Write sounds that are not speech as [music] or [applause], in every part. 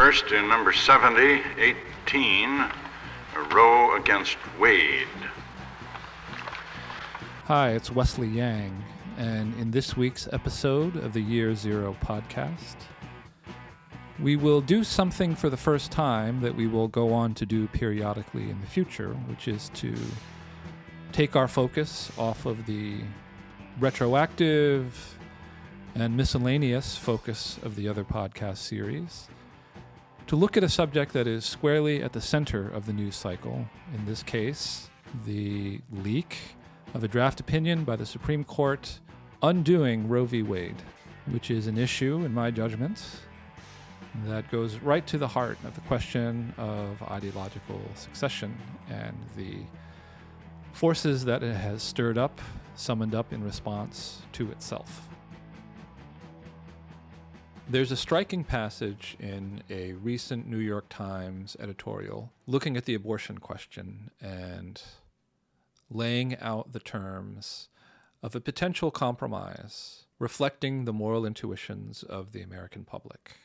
First, in number 70, 18, Roe against Wade. Hi, it's Wesley Yang, and in this week's episode of the Year Zero podcast, we will do something for the first time that we will go on to do periodically in the future, which is to take our focus off of the retroactive and miscellaneous focus of the other podcast series to look at a subject that is squarely at the center of the news cycle. In this case, the leak of a draft opinion by the Supreme Court undoing Roe v. Wade, which is an issue, in my judgment, that goes right to the heart of the question of ideological succession and the forces that it has stirred up, summoned up in response to itself. There's a striking passage in a recent New York Times editorial looking at the abortion question and laying out the terms of a potential compromise reflecting the moral intuitions of the American public.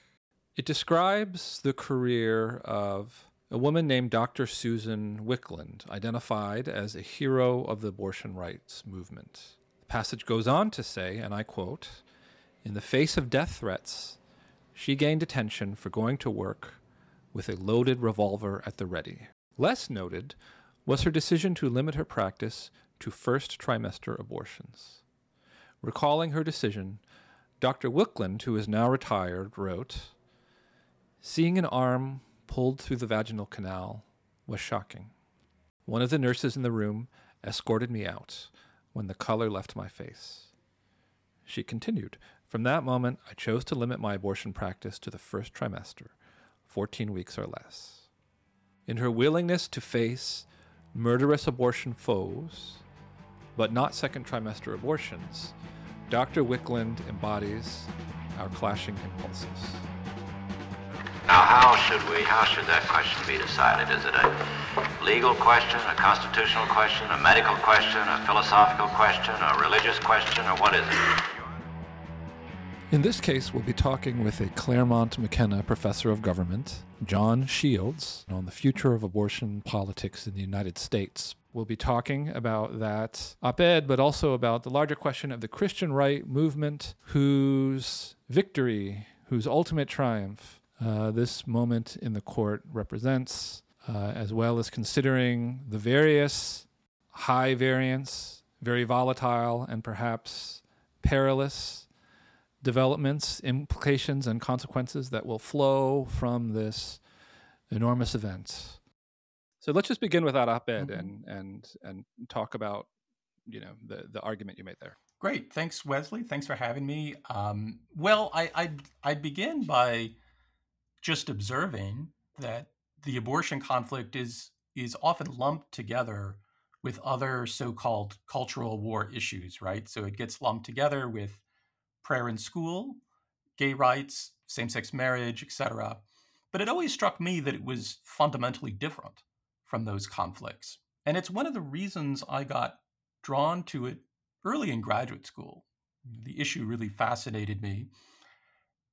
It describes the career of a woman named Dr. Susan Wicklund, identified as a hero of the abortion rights movement. The passage goes on to say, and I quote, in the face of death threats, she gained attention for going to work with a loaded revolver at the ready. Less noted was her decision to limit her practice to first trimester abortions. Recalling her decision, Dr. Wicklund, who is now retired, wrote Seeing an arm pulled through the vaginal canal was shocking. One of the nurses in the room escorted me out when the color left my face. She continued, From that moment, I chose to limit my abortion practice to the first trimester, 14 weeks or less. In her willingness to face murderous abortion foes, but not second trimester abortions, Dr. Wicklund embodies our clashing impulses. Now, how should we, how should that question be decided? Is it a legal question, a constitutional question, a medical question, a philosophical question, a religious question, or what is it? In this case, we'll be talking with a Claremont McKenna professor of government, Jon Shields, on the future of abortion politics in the United States. We'll be talking about that op ed, but also about the larger question of the Christian right movement, whose victory, whose ultimate triumph uh, this moment in the court represents, uh, as well as considering the various high variance, very volatile, and perhaps perilous developments, implications, and consequences that will flow from this enormous event. So let's just begin with that op-ed mm-hmm. and and and talk about you know the the argument you made there. Great, thanks, Wesley. Thanks for having me. Um, well, I I'd, I'd begin by just observing that the abortion conflict is is often lumped together with other so-called cultural war issues, right? So it gets lumped together with prayer in school, gay rights, same-sex marriage, etc. But it always struck me that it was fundamentally different from those conflicts. And it's one of the reasons I got drawn to it early in graduate school. The issue really fascinated me.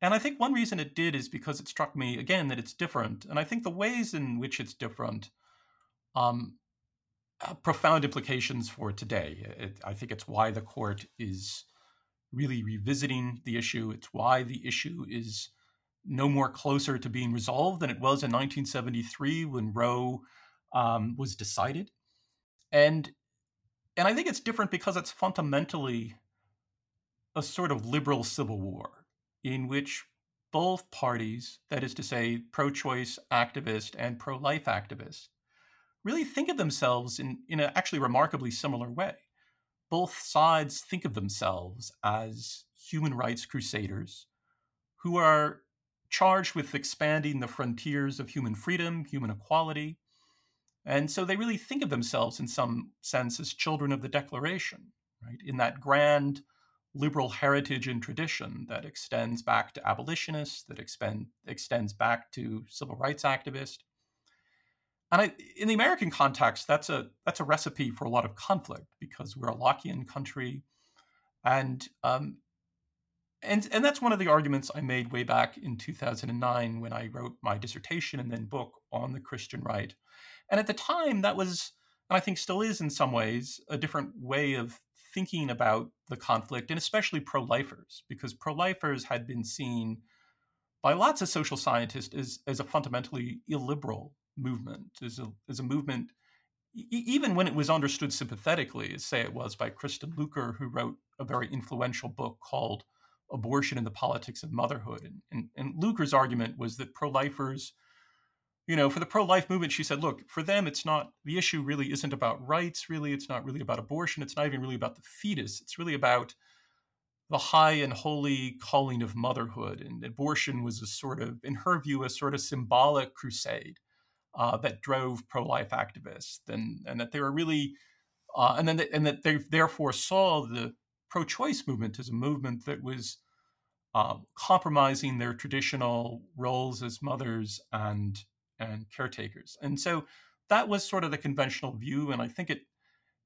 And I think one reason it did is because it struck me again that it's different. And I think the ways in which it's different um, have profound implications for today. It, I think it's why the court is really revisiting the issue. It's why the issue is no more closer to being resolved than it was in 1973 when Roe um, was decided. And and I think it's different because it's fundamentally a sort of liberal civil war in which both parties, that is to say, pro choice activists and pro life activists, really think of themselves in, in an actually remarkably similar way. Both sides think of themselves as human rights crusaders who are charged with expanding the frontiers of human freedom, human equality. And so they really think of themselves in some sense as children of the Declaration, right? In that grand liberal heritage and tradition that extends back to abolitionists, that expend, extends back to civil rights activists. And I, in the American context, that's a that's a recipe for a lot of conflict because we're a Lockean country, and um, and and that's one of the arguments I made way back in 2009 when I wrote my dissertation and then book on the Christian right. And at the time, that was, and I think still is in some ways, a different way of thinking about the conflict, and especially pro-lifers, because pro-lifers had been seen by lots of social scientists as, as a fundamentally illiberal movement, as a, as a movement, e- even when it was understood sympathetically, as say it was by Kristin Luker, who wrote a very influential book called Abortion and the Politics of Motherhood. And, and, and Luker's argument was that pro lifers, you know, for the pro life movement, she said, look, for them, it's not, the issue really isn't about rights, really. It's not really about abortion. It's not even really about the fetus. It's really about the high and holy calling of motherhood. And abortion was a sort of, in her view, a sort of symbolic crusade uh, that drove pro life activists. And, and that they were really, uh, and then and that they therefore saw the pro choice movement as a movement that was uh, compromising their traditional roles as mothers and and caretakers. And so that was sort of the conventional view, and I think it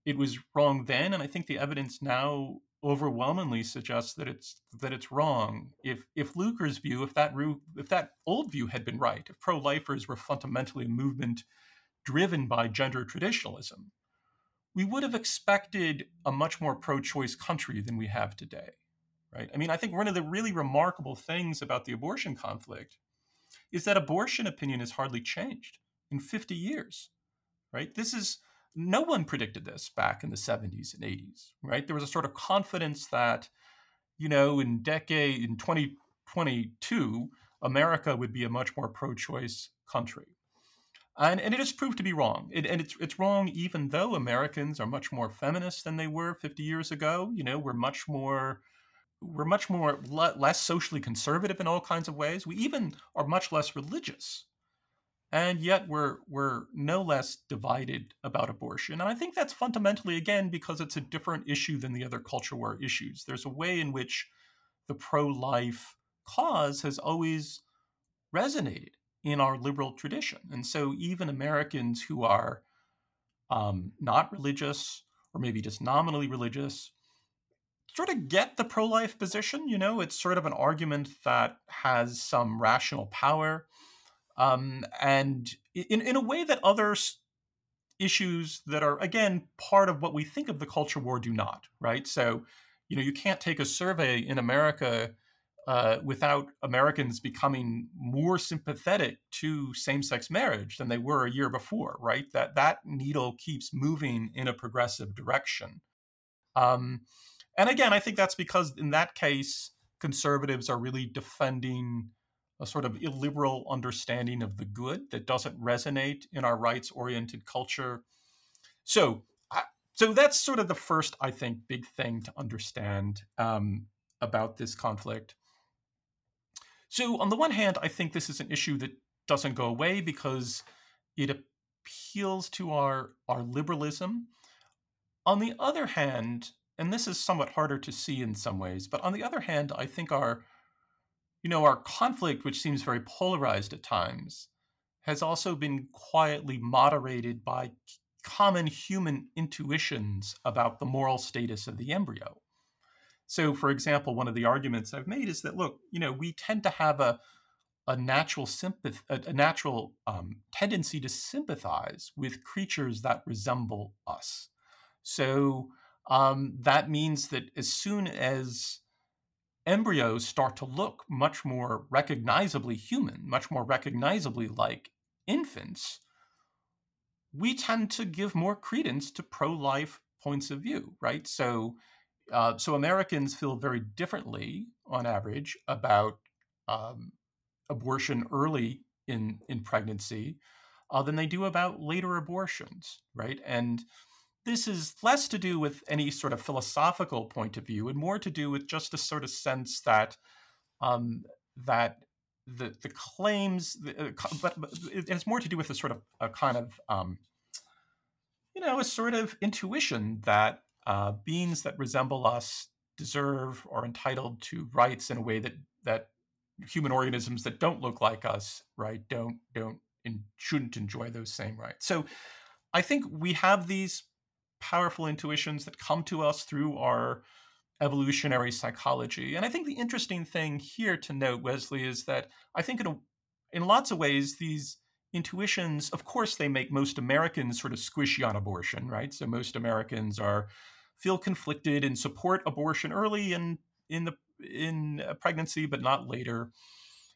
it was wrong then, and I think the evidence now overwhelmingly suggests that it's that it's wrong. If if Luker's view, if that if that old view had been right, if pro-lifers were fundamentally a movement driven by gender traditionalism, we would have expected a much more pro-choice country than we have today right? I mean, I think one of the really remarkable things about the abortion conflict is that abortion opinion has hardly changed in 50 years, right? This is no one predicted this back in the 70s and 80s, right? There was a sort of confidence that, you know, in decade in 2022, America would be a much more pro-choice country. And, and it has proved to be wrong. It, and it's, it's wrong even though Americans are much more feminist than they were 50 years ago. You know, we're much more we're much more le- less socially conservative in all kinds of ways. We even are much less religious, and yet we're we're no less divided about abortion. And I think that's fundamentally again because it's a different issue than the other culture war issues. There's a way in which the pro-life cause has always resonated in our liberal tradition, and so even Americans who are um, not religious or maybe just nominally religious sort of get the pro life position. You know, it's sort of an argument that has some rational power. Um, and in, in a way that other issues that are, again, part of what we think of the culture war do not, right? So, you know, you can't take a survey in America uh, without Americans becoming more sympathetic to same-sex marriage than they were a year before, right? That that needle keeps moving in a progressive direction. Um, and again, I think that's because in that case, conservatives are really defending a sort of illiberal understanding of the good that doesn't resonate in our rights-oriented culture. So, so that's sort of the first, I think, big thing to understand um, about this conflict. So, on the one hand, I think this is an issue that doesn't go away because it appeals to our our liberalism. On the other hand, and this is somewhat harder to see in some ways. But on the other hand, I think our, you know, our conflict, which seems very polarized at times, has also been quietly moderated by common human intuitions about the moral status of the embryo. So, for example, one of the arguments I've made is that look, you know, we tend to have a a natural sympath- a, natural um, tendency to sympathize with creatures that resemble us. So, um, that means that as soon as embryos start to look much more recognizably human, much more recognizably like infants, we tend to give more credence to pro-life points of view, right? So, uh, so Americans feel very differently, on average, about um, abortion early in in pregnancy uh, than they do about later abortions, right? And this is less to do with any sort of philosophical point of view and more to do with just a sort of sense that um, that the the claims, uh, but, but it's more to do with a sort of a kind of um, you know a sort of intuition that uh, beings that resemble us deserve or entitled to rights in a way that that human organisms that don't look like us right don't don't and shouldn't enjoy those same rights. So I think we have these powerful intuitions that come to us through our evolutionary psychology. And I think the interesting thing here to note, Wesley, is that I think in, a, in lots of ways, these intuitions, of course, they make most Americans sort of squishy on abortion, right? So most Americans are feel conflicted and support abortion early and in the in pregnancy, but not later.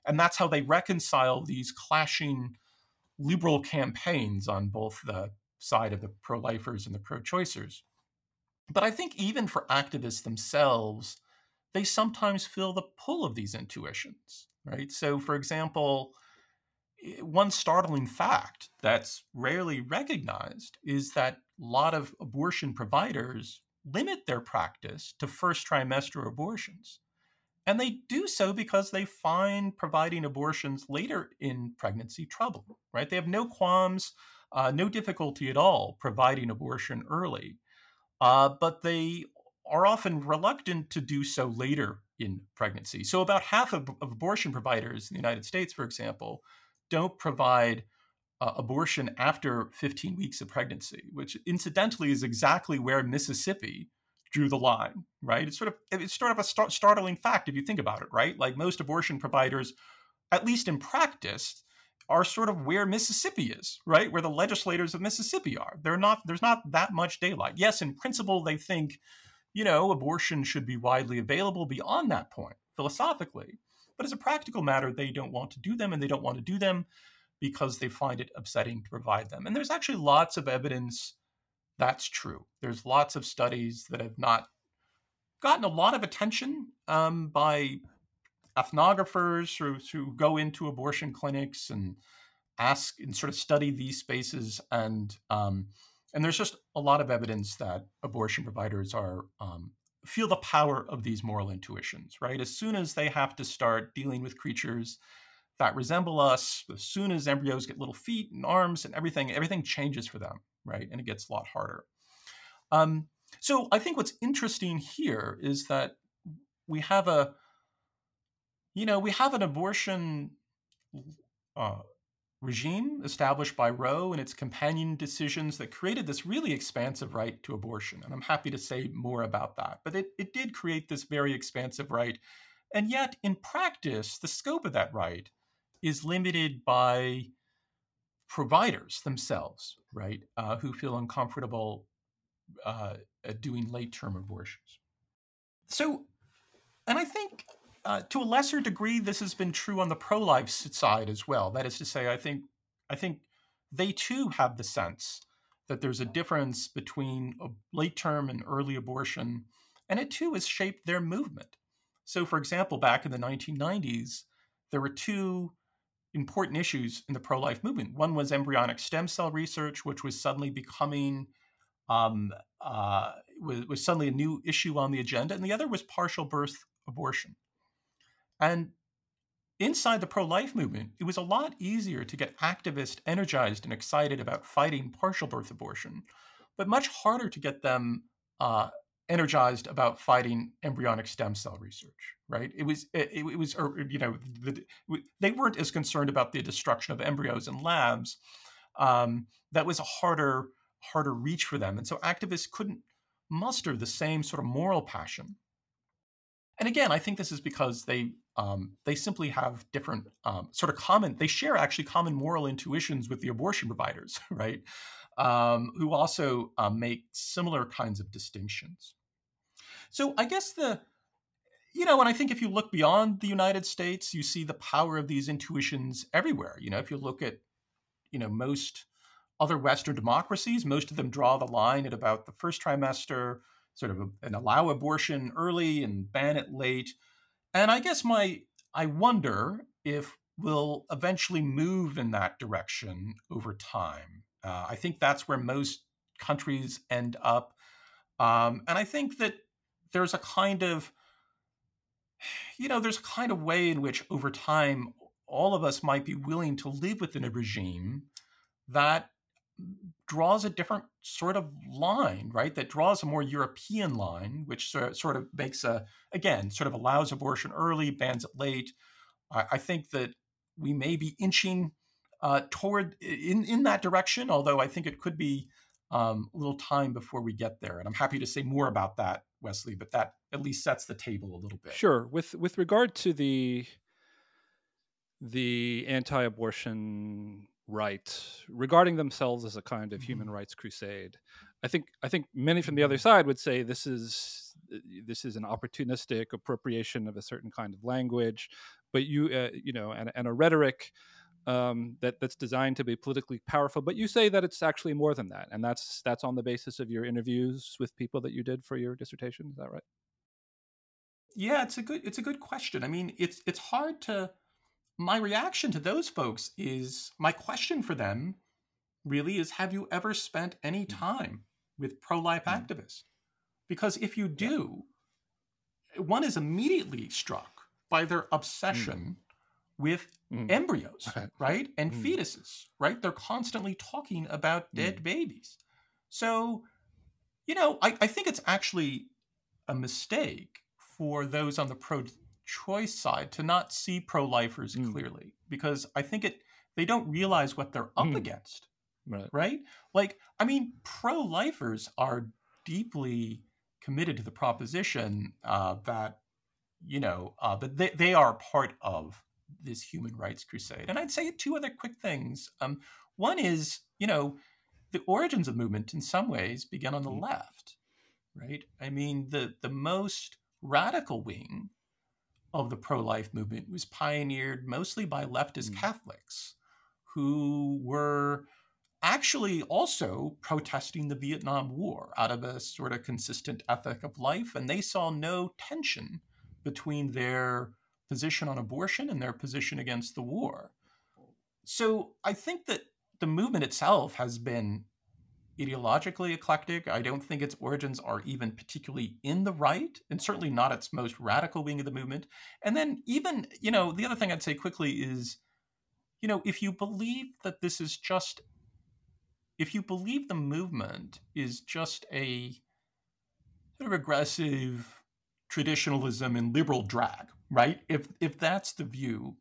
And that's how they reconcile these clashing liberal campaigns on both the side of the pro-lifers and the pro-choicers. But I think even for activists themselves, they sometimes feel the pull of these intuitions, right? So, for example, one startling fact that's rarely recognized is that a lot of abortion providers limit their practice to first trimester abortions. And they do so because they find providing abortions later in pregnancy trouble, right? They have no qualms, uh, no difficulty at all providing abortion early. Uh, but they are often reluctant to do so later in pregnancy. So, about half of, of abortion providers in the United States, for example, don't provide uh, abortion after 15 weeks of pregnancy, which incidentally is exactly where Mississippi drew the line, right? It's sort of it's sort of a start, startling fact if you think about it, right? Like most abortion providers, at least in practice, are sort of where Mississippi is, right? Where the legislators of Mississippi are. They're not there's not that much daylight. Yes, in principle they think, you know, abortion should be widely available beyond that point philosophically. But as a practical matter, they don't want to do them and they don't want to do them because they find it upsetting to provide them. And there's actually lots of evidence that's true. There's lots of studies that have not gotten a lot of attention um, by ethnographers who, who go into abortion clinics and ask and sort of study these spaces and um, and there's just a lot of evidence that abortion providers are um, feel the power of these moral intuitions right? As soon as they have to start dealing with creatures that resemble us as soon as embryos get little feet and arms and everything everything changes for them right? And it gets a lot harder. Um, so i think what's interesting here is that we have a you know we have an abortion uh, regime established by roe and its companion decisions that created this really expansive right to abortion and i'm happy to say more about that but it, it did create this very expansive right and yet in practice the scope of that right is limited by providers themselves, right, uh, who feel uncomfortable uh, doing late term abortions. So, and I think uh, to a lesser degree, this has been true on the pro life side as well. That is to say, I think, I think they too have the sense that there's a difference between a late term and early abortion, and it too has shaped their movement. So, for example, back in the 1990s, there were two important issues in the pro life movement. One was embryonic stem cell research, which was suddenly becoming um, uh, was, was suddenly a new issue on the agenda, and the other was partial birth abortion. And inside the pro life movement, it was a lot easier to get activists energized and excited about fighting partial birth abortion, but much harder to get them uh, energized about fighting embryonic stem cell research right? It was it, it was or, you know the, they weren't as concerned about the destruction of embryos in labs um, that was a harder harder reach for them. And so activists couldn't muster the same sort of moral passion and again i think this is because they um, they simply have different um, sort of common they share actually common moral intuitions with the abortion providers [laughs] right um, who also uh, make similar kinds of distinctions so I guess the you know, and I think if you look beyond the United States, you see the power of these intuitions everywhere. You know, if you look at, you know, most other Western democracies, most of them draw the line at about the first trimester, sort of a, and allow abortion early and ban it late. And I guess my, I wonder if we'll eventually move in that direction over time. Uh, I think that's where most countries end up. Um, and I think that there's a kind of you know there's a kind of way in which over time all of us might be willing to live within a regime that draws a different sort of line right that draws a more european line which sort of makes a again sort of allows abortion early bans it late i, think that we may be inching uh, toward in in that direction although i think it could be um, a little time before we get there and i'm happy to say more about that Wesley, but that at least sets the table a little bit. Sure. With with regard to the the anti-abortion right regarding themselves as a kind of mm-hmm. human rights crusade, I think I think many from the other mm-hmm. side would say this is this is an opportunistic appropriation of a certain kind of language, but you uh, you know and, and a rhetoric um, that that's designed to be politically powerful. But you say that it's actually more than that, and that's that's on the basis of your interviews with people that you did for your dissertation. Is that right? Yeah, it's a good it's a good question. I mean, it's it's hard to. My reaction to those folks is my question for them really is have you ever spent any mm. time with pro life mm. activists? Because if you do, one is immediately struck by their mm. obsession mm with mm. embryos, right? And mm. fetuses, right? They're constantly talking about dead mm. babies. So, you know, I, I think it's actually a mistake for those on the pro choice side to not see pro lifers mm. clearly because I think it they don't realize what they're up mm. against. Right. right? Like, I mean, pro lifers are deeply committed to the proposition uh, that, you know, uh, that they, they are part of this human rights crusade. And I'd say two other quick things. Um, one is, you know, the origins of movement in some ways began on the mm-hmm. left, right? I mean, the the most radical wing of the pro-life movement was pioneered mostly by leftist mm. Catholics who were actually also protesting the Vietnam War out of a sort of consistent ethic of life, and they saw no tension between their position on abortion and their position against the war. So I think that the movement itself has been ideologically eclectic. I don't think its origins are even particularly in the right, and certainly not its most radical wing of the movement. And then, even, you know, the other thing I'd say quickly is, you know, if you believe that this is just, if you believe the movement is just a sort of aggressive traditionalism and liberal drag, right? If if that's the view,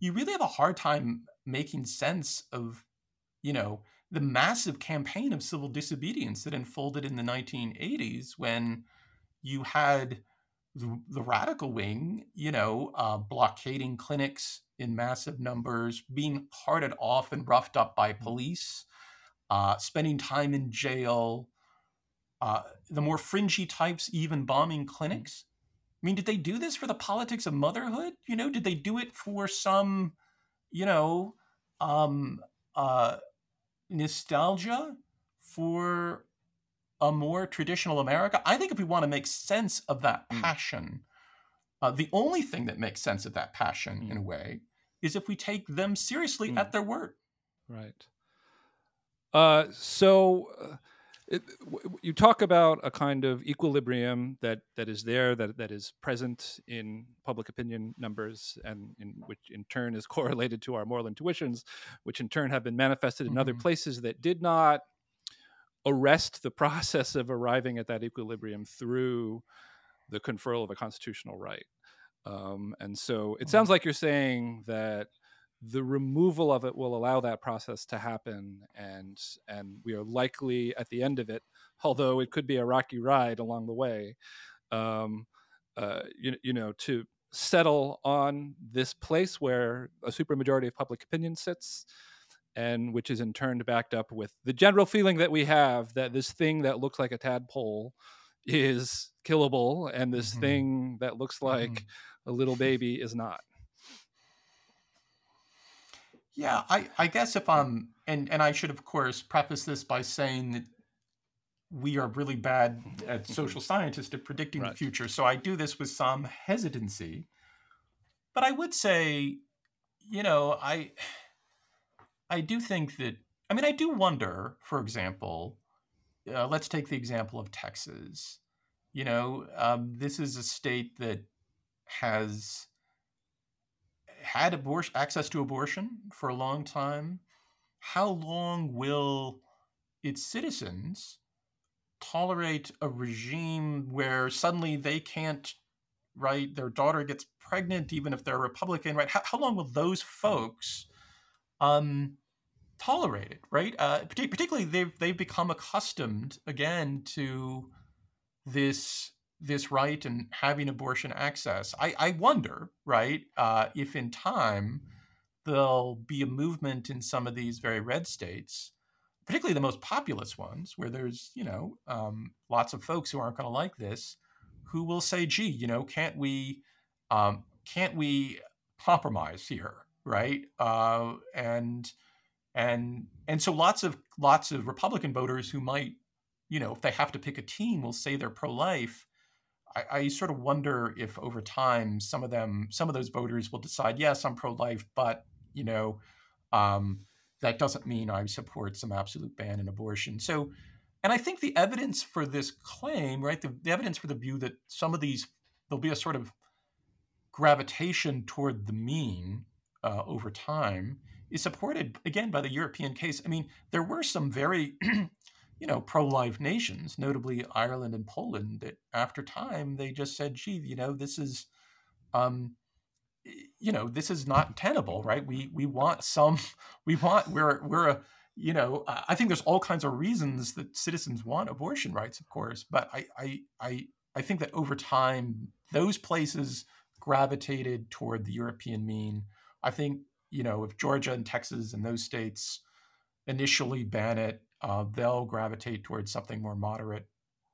you really have a hard time making sense of, you know, the massive campaign of civil disobedience that unfolded in the 1980s when you had the, the radical wing, you know, uh, blockading clinics in massive numbers, being carted off and roughed up by police, uh, spending time in jail, uh, the more fringy types even bombing clinics. I mean, did they do this for the politics of motherhood? You know, did they do it for some, you know, um, uh, nostalgia for a more traditional America? I think if we want to make sense of that hmm. passion, mm. uh, the only thing that makes sense of that passion, mm. in a way, is if we take them seriously mm. at their word. Right. Uh, so. Uh it, you talk about a kind of equilibrium that that is there that that is present in public opinion numbers and in which in turn is [laughs] correlated to our moral intuitions which in turn have been manifested in mm-hmm. other places that did not arrest the [laughs] process of arriving at that equilibrium through the conferral of a constitutional right um, and so it mm-hmm. sounds like you're saying that the removal of it will allow that process to happen and and we are likely at the end of it [laughs] although it could be a rocky ride along the way um, uh, you, you know to settle on this place where a supermajority of public opinion sits and which is in turn backed up with the general feeling that we have that this thing that looks like a tadpole is killable and this mm-hmm. thing that looks like mm-hmm. a little baby is not yeah, I, I guess if I'm and and I should of course preface this by saying that we are really bad at social scientists at predicting right. the future. So I do this with some hesitancy. But I would say, you know, I I do think that I mean I do wonder, for example, uh, let's take the example of Texas. You know, um, this is a state that has had access to abortion for a long time, how long will its citizens tolerate a regime where suddenly they can't right their daughter gets pregnant even if they're republican right? How, how long will those folks um tolerate it right? Uh, particularly they've they've become accustomed again to this this right and having abortion access. I, I wonder, right, uh, if in time there'll be a movement in some of these very red states, particularly the most populous ones, where there's you know um, lots of folks who aren't going to like this, who will say, "Gee, you know, can't we, um, can't we compromise here, right?" Uh, and and and so lots of lots of Republican voters who might, you know, if they have to pick a team, will say they're pro-life. I, I sort of wonder if over time some of them, some of those voters will decide, yes, I'm pro-life, but you know, um, that doesn't mean I support some absolute ban in abortion. So, and I think the evidence for this claim, right, the, the evidence for the view that some of these there'll be a sort of gravitation toward the mean uh, over time is supported again by the European case. I mean, there were some very, you know, pro-life nations, notably Ireland and Poland, that after time they just said, "Gee, you know, this is." Um, you know this is not tenable right we we want some [laughs] we want we're we're a you know i think there's all kinds of reasons that citizens want abortion rights of course but i i i, I think that over time those places gravitated toward the european mean i think you know if georgia and texas and those states initially ban it uh, they'll gravitate towards something more moderate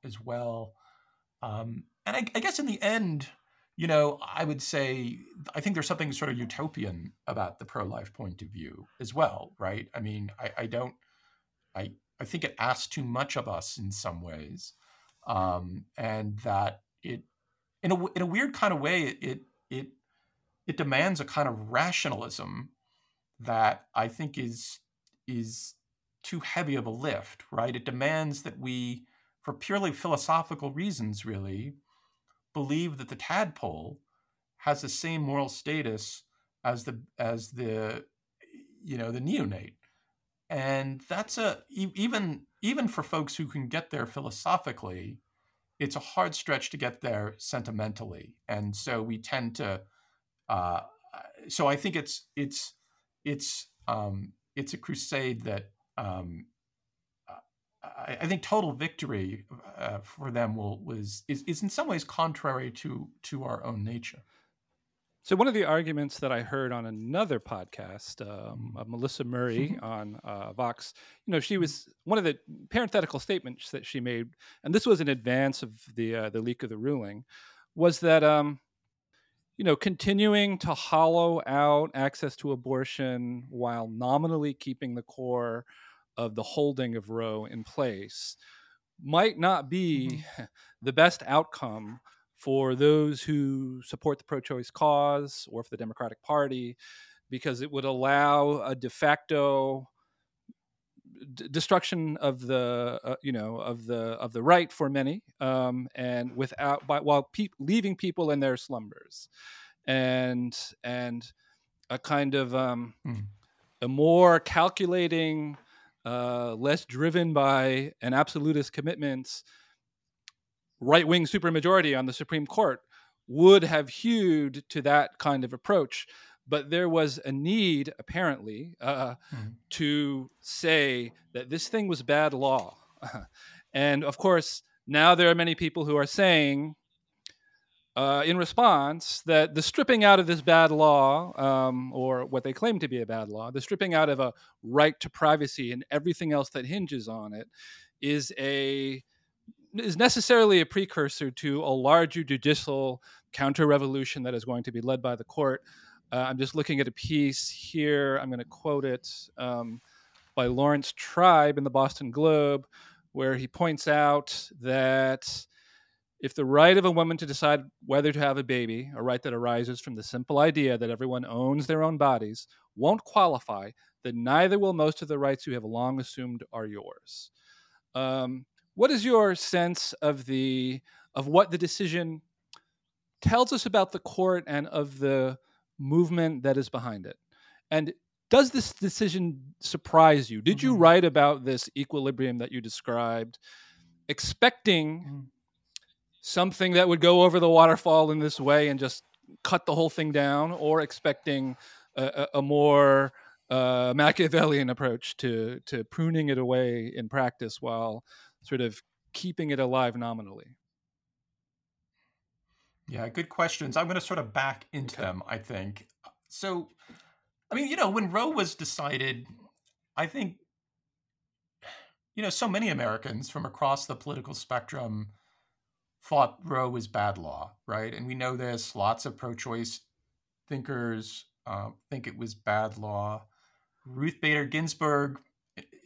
as well um, and I, I guess in the end you know, I would say I think there's something sort of utopian about the pro-life point of view as well, right? I mean, I, I don't, I I think it asks too much of us in some ways, um, and that it, in a in a weird kind of way, it it it, it demands a kind of rationalism that I think is is too heavy of a lift, right? It demands that we, for purely philosophical reasons, really, believe that the tadpole has the same moral status as the as the you know the neonate and that's a even even for folks who can get there philosophically it's a hard stretch to get there sentimentally and so we tend to uh, so i think it's it's it's um, it's a crusade that um, I, I think total victory uh, for them will was is, is in some ways contrary to to our own nature. So one of the arguments that I heard on another podcast, um, uh, Melissa Murray on uh, Vox, you know, she was one of the parenthetical statements that she made, and this was in advance of the uh, the leak of the ruling, was that um, you know continuing to hollow out access to abortion while nominally keeping the core of the holding of Roe in place might not be mm-hmm. [laughs] the best outcome for those who support the pro choice cause or for the Democratic Party, because it would allow a de facto d- destruction of the uh, you know of the of the right for many um, and without by, while pe- leaving people in their slumbers and and a kind of um, mm. a more calculating uh, less driven by an absolutist commitments, right wing supermajority on the Supreme Court would have hewed to that kind of approach. But there was a need, apparently, uh, mm-hmm. to say that this thing was bad law. [laughs] and of course, now there are many people who are saying uh, in response that the stripping out of this bad law, um, or what they claim to be a bad law, the stripping out of a right to privacy and everything else that hinges on it, is a is necessarily a precursor to a larger judicial counter-revolution that is going to be led by the court. Uh, I'm just looking at a piece here. I'm going to quote it um, by Laurence Tribe in the Boston Globe, where he points out that if the right of a woman to decide whether to have a baby, a right that arises from the simple idea that everyone owns their own bodies, won't qualify, then neither will most of the rights you have long assumed are yours. Um, what is your sense of the of what the decision tells us about the court and of the movement that is behind it? And does this decision surprise you? Did mm-hmm. you write about this equilibrium that you described, expecting mm-hmm something that would go over the waterfall in this way and just cut the whole thing down, or expecting a, a more uh, Machiavellian approach to to pruning it away in practice while sort of keeping it alive nominally. Yeah, good questions. I'm going to sort of back into Okay. them, I think. So, I mean, you know, when Roe was decided, I think, you know, so many Americans from across the political spectrum thought Roe was bad law, right? And we know this. Lots of pro choice thinkers uh, think it was bad law. Ruth Bader Ginsburg,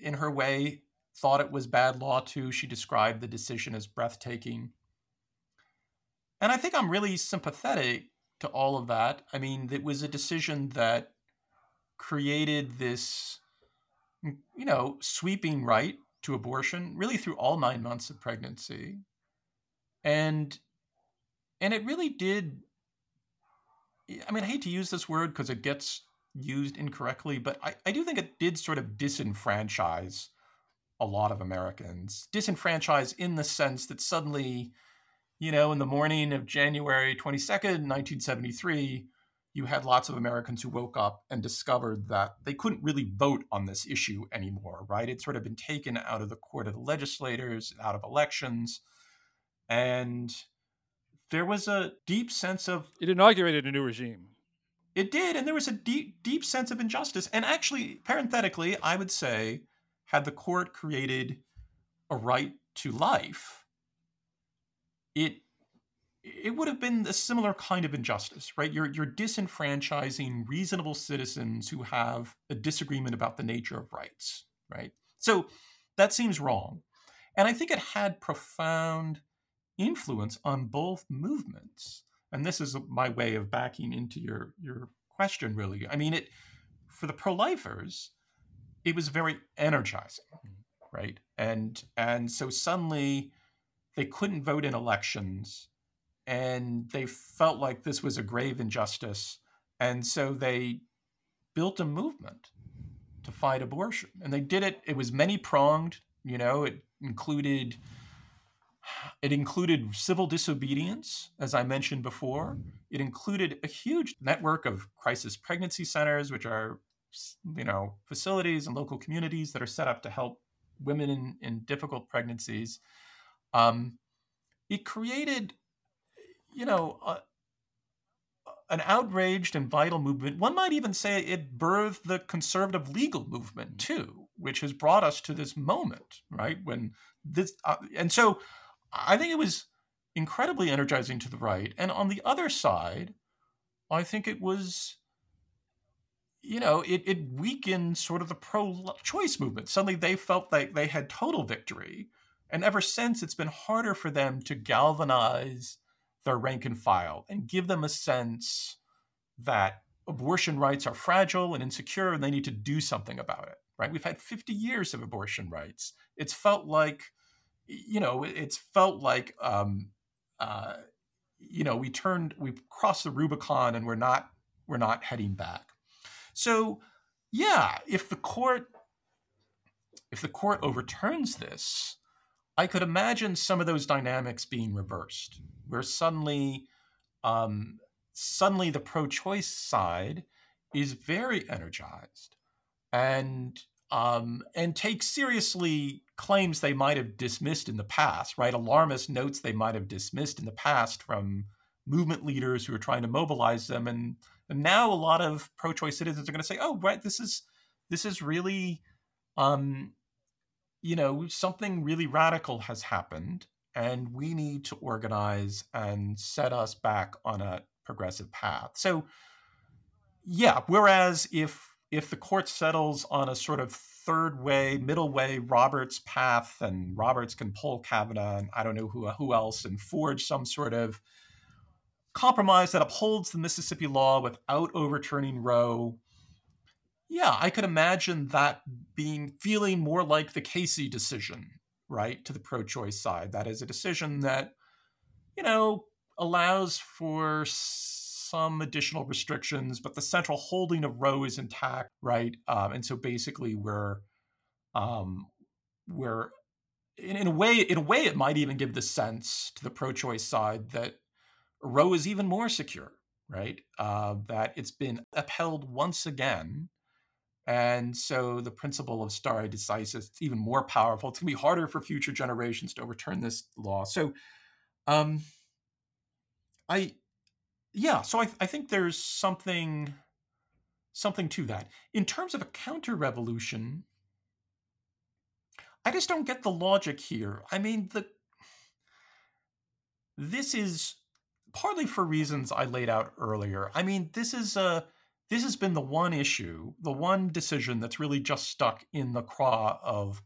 in her way, thought it was bad law too. She described the decision as breathtaking. And I think I'm really sympathetic to all of that. I mean, it was a decision that created this, mm, you know, sweeping right to abortion, really through all nine months of pregnancy, and and it really did. I mean, I hate to use this word because it gets used incorrectly, but I, I do think it did sort of disenfranchise a lot of Americans. Disenfranchise in the sense that suddenly you know, in the morning of January 22nd, 1973, you had lots of Americans who woke up and discovered that they couldn't really vote on this issue anymore, right? It's sort of been taken out of the court of the legislators, out of elections. And there was a deep sense of It inaugurated a new regime. it did, and there was a deep, deep sense of injustice. And actually, parenthetically, I would say, had the court created a right to life, it it would have been a similar kind of injustice, right? You're you're disenfranchising reasonable citizens who have a disagreement about the nature of rights, right? So that seems wrong. And I think it had profound influence on both movements. And this is my way of backing into your your question really. I mean it for the pro-lifers, it was very energizing, right? And and so suddenly they couldn't vote in elections and they felt like this was a grave injustice and so they built a movement to fight abortion. And they did it it was many pronged you know it included it included civil disobedience as i mentioned before. It included a huge network of crisis pregnancy centers which are you know facilities and local communities that are set up to help women in, in difficult pregnancies um, it created you know, uh, an outraged and vital movement. One might even say it birthed the conservative legal movement too, which has brought us to this moment, right? When this, uh, and so I think it was incredibly energizing to the right. And on the other side, I think it was, you know, it, it weakened sort of the pro choice movement. Suddenly they felt like they had total victory. And ever since, it's been harder for them to galvanize their rank and file and give them a sense that abortion rights are fragile and insecure and they need to do something about it right? We've had 50 years of abortion rights. It's felt like you know it's felt like um, uh, you know we turned we crossed the rubicon and we're not we're not heading back. So yeah if the court if the court overturns this i could imagine some of those dynamics being reversed where suddenly um, suddenly the pro-choice side is very energized and um, and takes seriously claims they might have dismissed in the past, right? Alarmist notes they might have dismissed in the past from movement leaders who are trying to mobilize them, and, and now a lot of pro-choice citizens are going to say, "Oh, right, this is this is really, um, you know, something really radical has happened, and we need to organize and set us back on a progressive path. So, yeah, whereas if if the court settles on a sort of third way, middle way Roberts path, and Roberts can pull Kavanaugh and I don't know who who else and forge some sort of compromise that upholds the Mississippi law without overturning Roe. Yeah, I could imagine that being feeling more like the Casey decision, right, to the pro-choice side. That is a decision that, you know, allows for some additional restrictions, but the central holding of Roe is intact, right? Um, and so basically, we're um, we're in, in, a way, in a way, it might even give the sense to the pro-choice side that Roe is even more secure, right? Uh, that it's been upheld once again. And so the principle of stare decisis is even more powerful. It's going to be harder for future generations to overturn this law. So, um, I, yeah. So I, I think there's something, something to that. In terms of a counter revolution, I just don't get the logic here. I mean, the this is partly for reasons I laid out earlier. I mean, this is a this has been the one issue, the one decision that's really just stuck in the craw of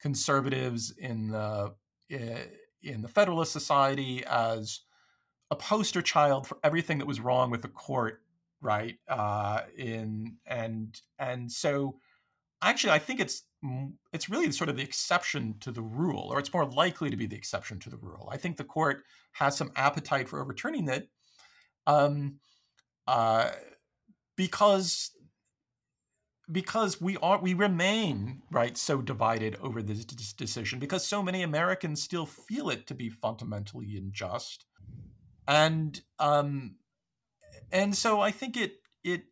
conservatives in the eh, in the Federalist Society as a poster child for everything that was wrong with the court, right? Uh, in and and so actually, I think it's it's really sort of the exception to the rule, or it's more likely to be the exception to the rule. I think the court has some appetite for overturning that, um, uh, because because we are we remain right so divided over this, this decision because so many Americans still feel it to be fundamentally unjust, and um, and so I think it it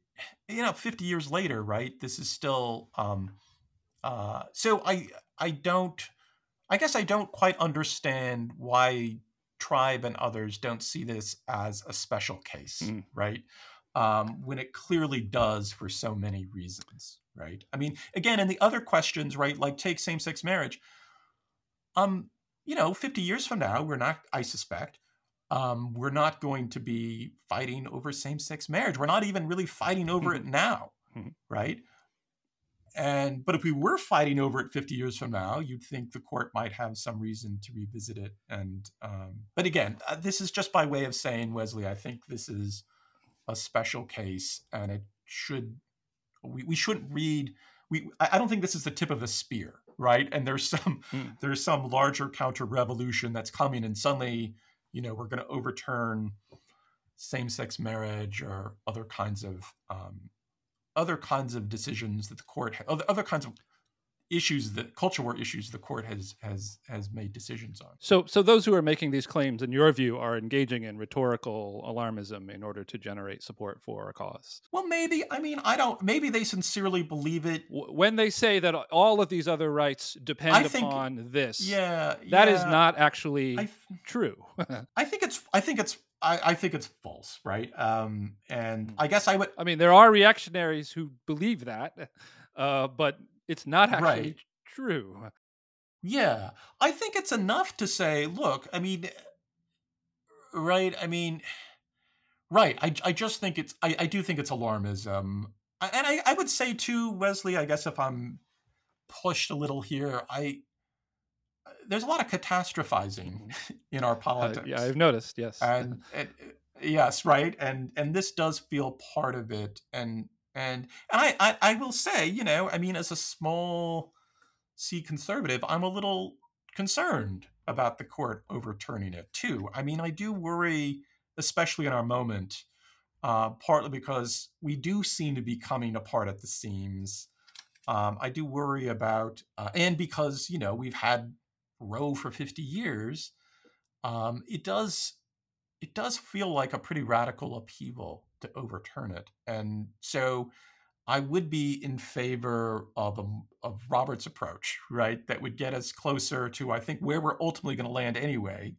you know 50 years later right this is still um, uh, so I I don't I guess I don't quite understand why Tribe and others don't see this as a special case, mm. right? Um, when it clearly does for so many reasons, right? I mean, again, and the other questions, right? Like take same-sex marriage. Um, you know, 50 years from now, we're not, I suspect, um, we're not going to be fighting over same-sex marriage. We're not even really fighting over mm-hmm. it now, mm-hmm. right? And but if we were fighting over it 50 years from now, you'd think the court might have some reason to revisit it. And um, but again, uh, this is just by way of saying, Wesley, I think this is a special case, and it should we, we shouldn't read. We I don't think this is the tip of the spear, right? And there's some mm. there's some larger counter revolution that's coming, and suddenly, you know, we're going to overturn same-sex marriage or other kinds of um, other kinds of decisions that the court, other, other kinds of issues that culture war issues the court has has has made decisions on. So so those who are making these claims in your view are engaging in rhetorical alarmism in order to generate support for a cause. Well maybe I mean I don't maybe they sincerely believe it when they say that all of these other rights depend think, upon this. Yeah. that yeah, is not actually th- true. [laughs] I think it's I think it's I, I think it's false, right? Um, and. I guess I would. I mean, there are reactionaries who believe that, [laughs] uh, but it's not actually right. true. Yeah, I think it's enough to say, look, I mean, right? I mean, right. I, I just think it's, I, I do think it's alarmism. And I, I would say too, Wesley, I guess if I'm pushed a little here, I, there's a lot of catastrophizing mm-hmm. [laughs] in our politics. Uh, yeah, I've noticed. Yes, and, and, yes, right, and and this does feel part of it. And and and I, I I will say, you know, I mean, as a small C conservative, I'm a little concerned about the court overturning it too. I mean, I do worry, especially in our moment, uh, partly because we do seem to be coming apart at the seams. Um, I do worry about, uh, and because you know we've had Roe for 50 years, um, it does it does feel like a pretty radical upheaval to overturn it. And so I would be in favor of a, of Robert's approach, right? That would get us closer to I think where we're ultimately going to land anyway,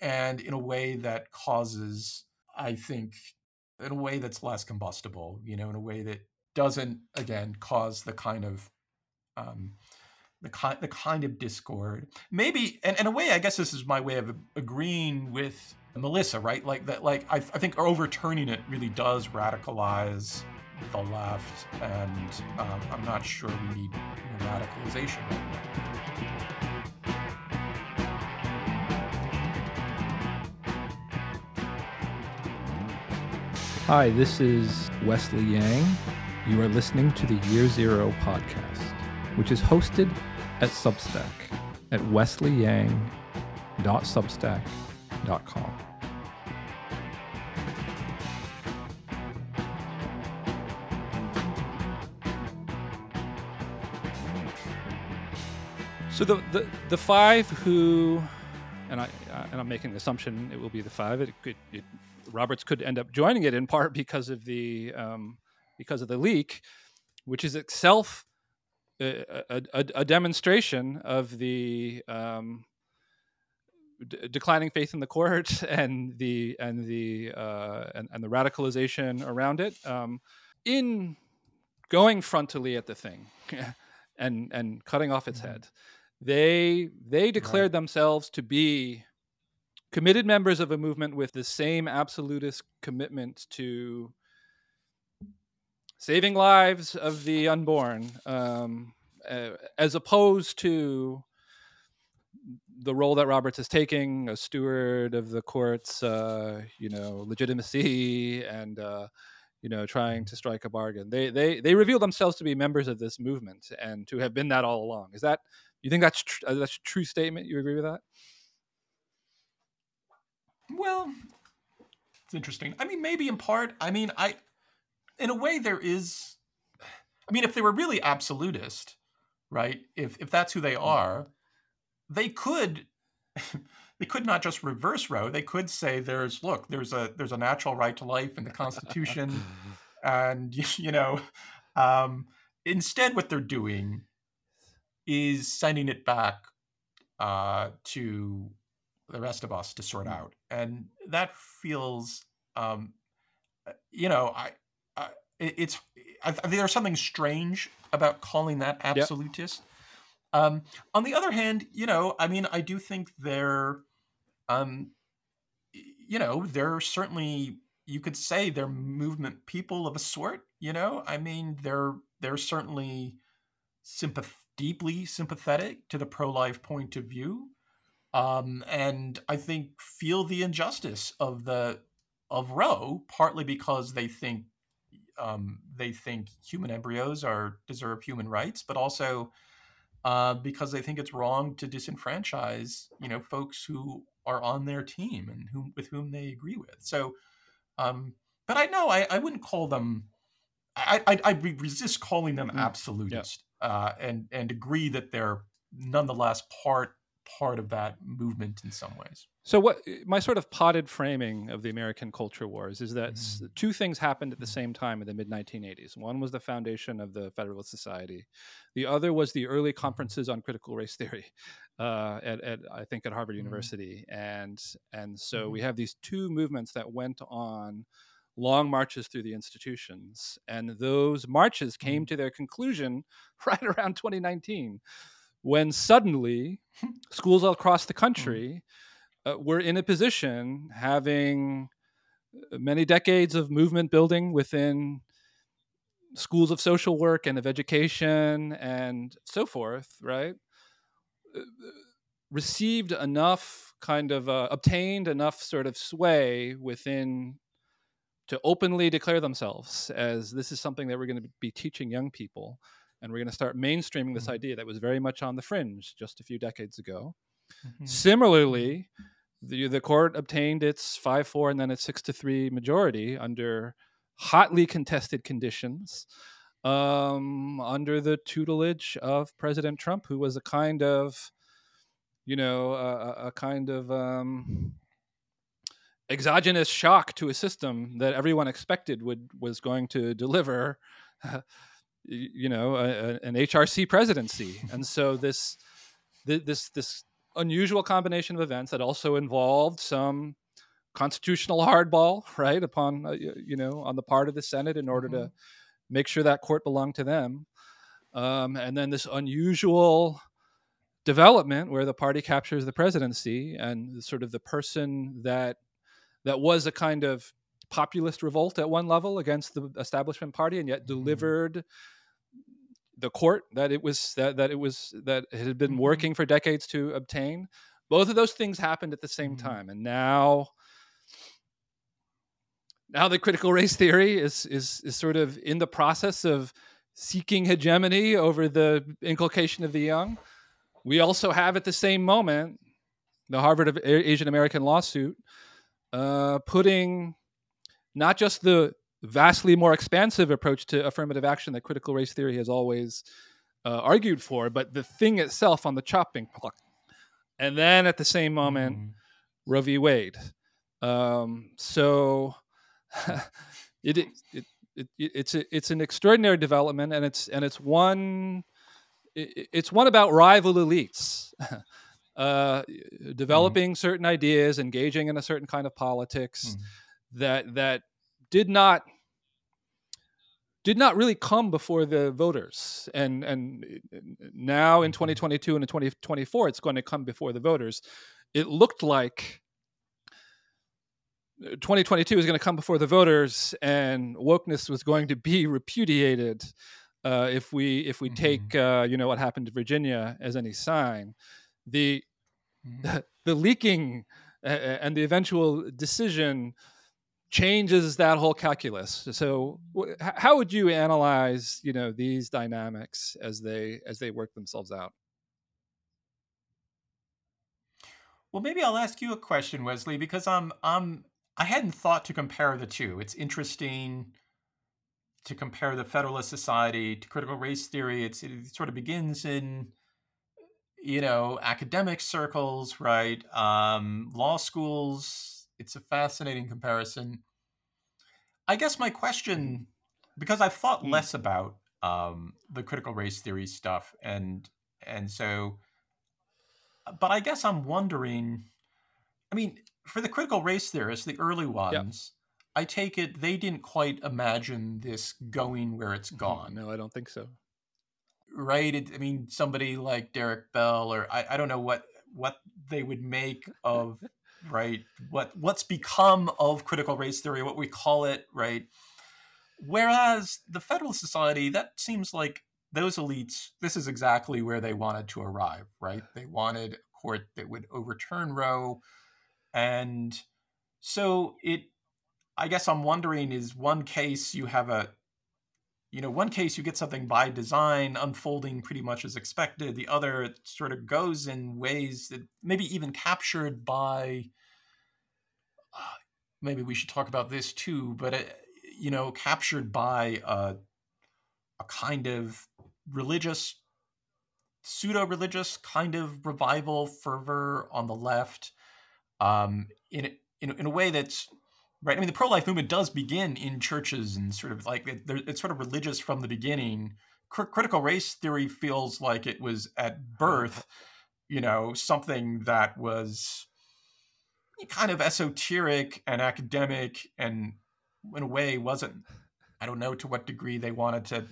and in a way that causes I think in a way that's less combustible, you know, in a way that doesn't again cause the kind of um, the kind the kind of discord maybe and in a way i guess this is my way of agreeing with melissa right like that like i, I think overturning it really does radicalize the left and um, i'm not sure we need radicalization Hi, this is Wesley Yang. You are listening to the Year Zero podcast, which is hosted at Substack at wesleyyang.substack.com. So the, the, the five who, and I and I'm making the assumption it will be the five. It could it, Roberts could end up joining it in part because of the um, because of the leak, which is itself a, a, a, demonstration of the um, d- declining faith in the court [laughs] and the and the uh, and, and the radicalization around it um, in going frontally at the thing [laughs] and and cutting off its mm-hmm. head they they declared right. themselves to be committed members of a movement with the same absolutist commitment to saving lives of the unborn um, uh, as opposed to the role that Roberts is taking, a steward of the court's, uh, you know, legitimacy and, uh, you know, trying to strike a bargain. They they they reveal themselves to be members of this movement and to have been that all along. Is that you think that's tr- uh, that's a true statement? You agree with that? Well, it's interesting. I mean, maybe in part. I mean, I, in a way, there is. I mean, if they were really absolutist, right? If if that's who they mm-hmm. are, they could [laughs] they could not just reverse Roe. They could say there's look, there's a there's a natural right to life in the Constitution, [laughs] and [laughs] you know, um, instead what they're doing is sending it back uh, to the rest of us to sort mm. out, and that feels, um, uh, you know, I, I it's I, there's something strange about calling that absolutist. Yep. Um, on the other hand, you know, I mean, I do think they're, um, you know, they're certainly you could say they're movement people of a sort. You know, I mean, they're they're certainly sympath- deeply sympathetic to the pro-life point of view, um, and I think feel the injustice of the of Roe partly because they think um, they think human embryos are deserve human rights, but also uh, because they think it's wrong to disenfranchise, you know, folks who are on their team and whom with whom they agree with. So, um, but I know I, I wouldn't call them. I, I, I resist calling them mm, absolutist. Uh, and and agree that they're nonetheless part part of that movement in some ways. So what my sort of potted framing of the American culture wars is that mm-hmm. two things happened at the same time in the mid 1980s. One was the foundation of the Federalist Society. The other was the early mm-hmm. conferences on critical race theory [laughs] uh, at, at, I think at Harvard mm-hmm. University. And and so mm-hmm. we have these two movements that went on long marches through the institutions and those marches came mm-hmm. to their conclusion [laughs] right around 2019 when suddenly [laughs] schools all across the mm. country uh, were in a position having uh, many decades of movement building within schools of social work and of education and so forth, right? Uh, received enough kind of uh, obtained enough sort of sway within to openly declare themselves as this is something that we're going to be teaching young people and we're going to start mainstreaming this mm-hmm. idea that was very much on the fringe just a few decades ago. Mm-hmm. Similarly, the the court obtained its five four and then its six to three majority under hotly contested conditions, um, under the tutelage of President Trump, who was a kind of, you know, a, a kind of um, exogenous shock to a system that everyone expected would was going to [laughs] deliver. [laughs] you know, a, a, an HRC presidency, [laughs] and so this this this unusual combination of events that also involved some constitutional hardball, right, upon uh, you know on the part of the Senate in order mm-hmm. to make sure that court belonged to them, um, and then this unusual development where the party captures the presidency and sort of the person that that was a kind of populist revolt at one level against the establishment party and yet mm-hmm. delivered the court that it was that, that it was that it had been mm-hmm. working for decades to obtain both of those things happened at the same mm-hmm. time and now now the critical race theory is is is sort of in the process of seeking hegemony over the inculcation of the young we also have at the same moment the harvard asian american lawsuit uh, putting not just the vastly more expansive approach to affirmative action that critical race theory has always uh, argued for, but the thing itself on the chopping block. And then at the same moment, mm. Roe v. Wade. Um, so [laughs] it, it, it, it, it's a, it's an extraordinary development, and it's and it's one it, it's one about rival elites. [laughs] uh, developing mm. certain ideas, engaging in a certain kind of politics mm. that that did not did not really come before the voters and and now in 2022 and in 2024 it's going to come before the voters it looked like 2022 is going to come before the voters and wokeness was going to be [laughs] repudiated uh, if we if we mm-hmm. take uh, you know what happened to Virginia as any sign the mm-hmm. [laughs] the leaking and the eventual decision changes that whole calculus. So how would you analyze you know these dynamics as they as they work themselves out? Well maybe i'll ask you a question wesley because i'm i'm i hadn't thought to compare the two. It's interesting to compare the federalist society to critical race theory. It's it sort of begins in you know academic circles right um law schools it's a fascinating comparison. I guess my question, because I've thought mm. less about um, the critical race theory stuff, and and so, but I guess I'm wondering. I mean, for the critical race theorists, the early ones, I take it they didn't quite imagine this going where it's mm-hmm. gone. No, I don't think so. Right? It, I mean, somebody like Derrick Bell, or I, I don't know what what they would make of [laughs] right? What what's become of critical race theory, what we call it, right? Whereas the Federalist Society, that seems like those elites, this is exactly where they wanted to arrive, right? They wanted a court that would overturn Roe. And so it, I guess I'm wondering is one case you have a, you know, one case you get something by design unfolding pretty much as expected. The other, it sort of goes in ways that maybe even captured by maybe we should talk about this too, but it, uh, you know, captured by a, a kind of religious, pseudo-religious kind of revival fervor on the left, um, in in in a way that's right. I mean, the pro-life movement does begin in churches and sort of like it, it's sort of religious from the beginning. C- critical race theory feels like it was at birth, uh-huh. you know, something that was kind of esoteric and academic and in a way wasn't i don't know to what degree they wanted to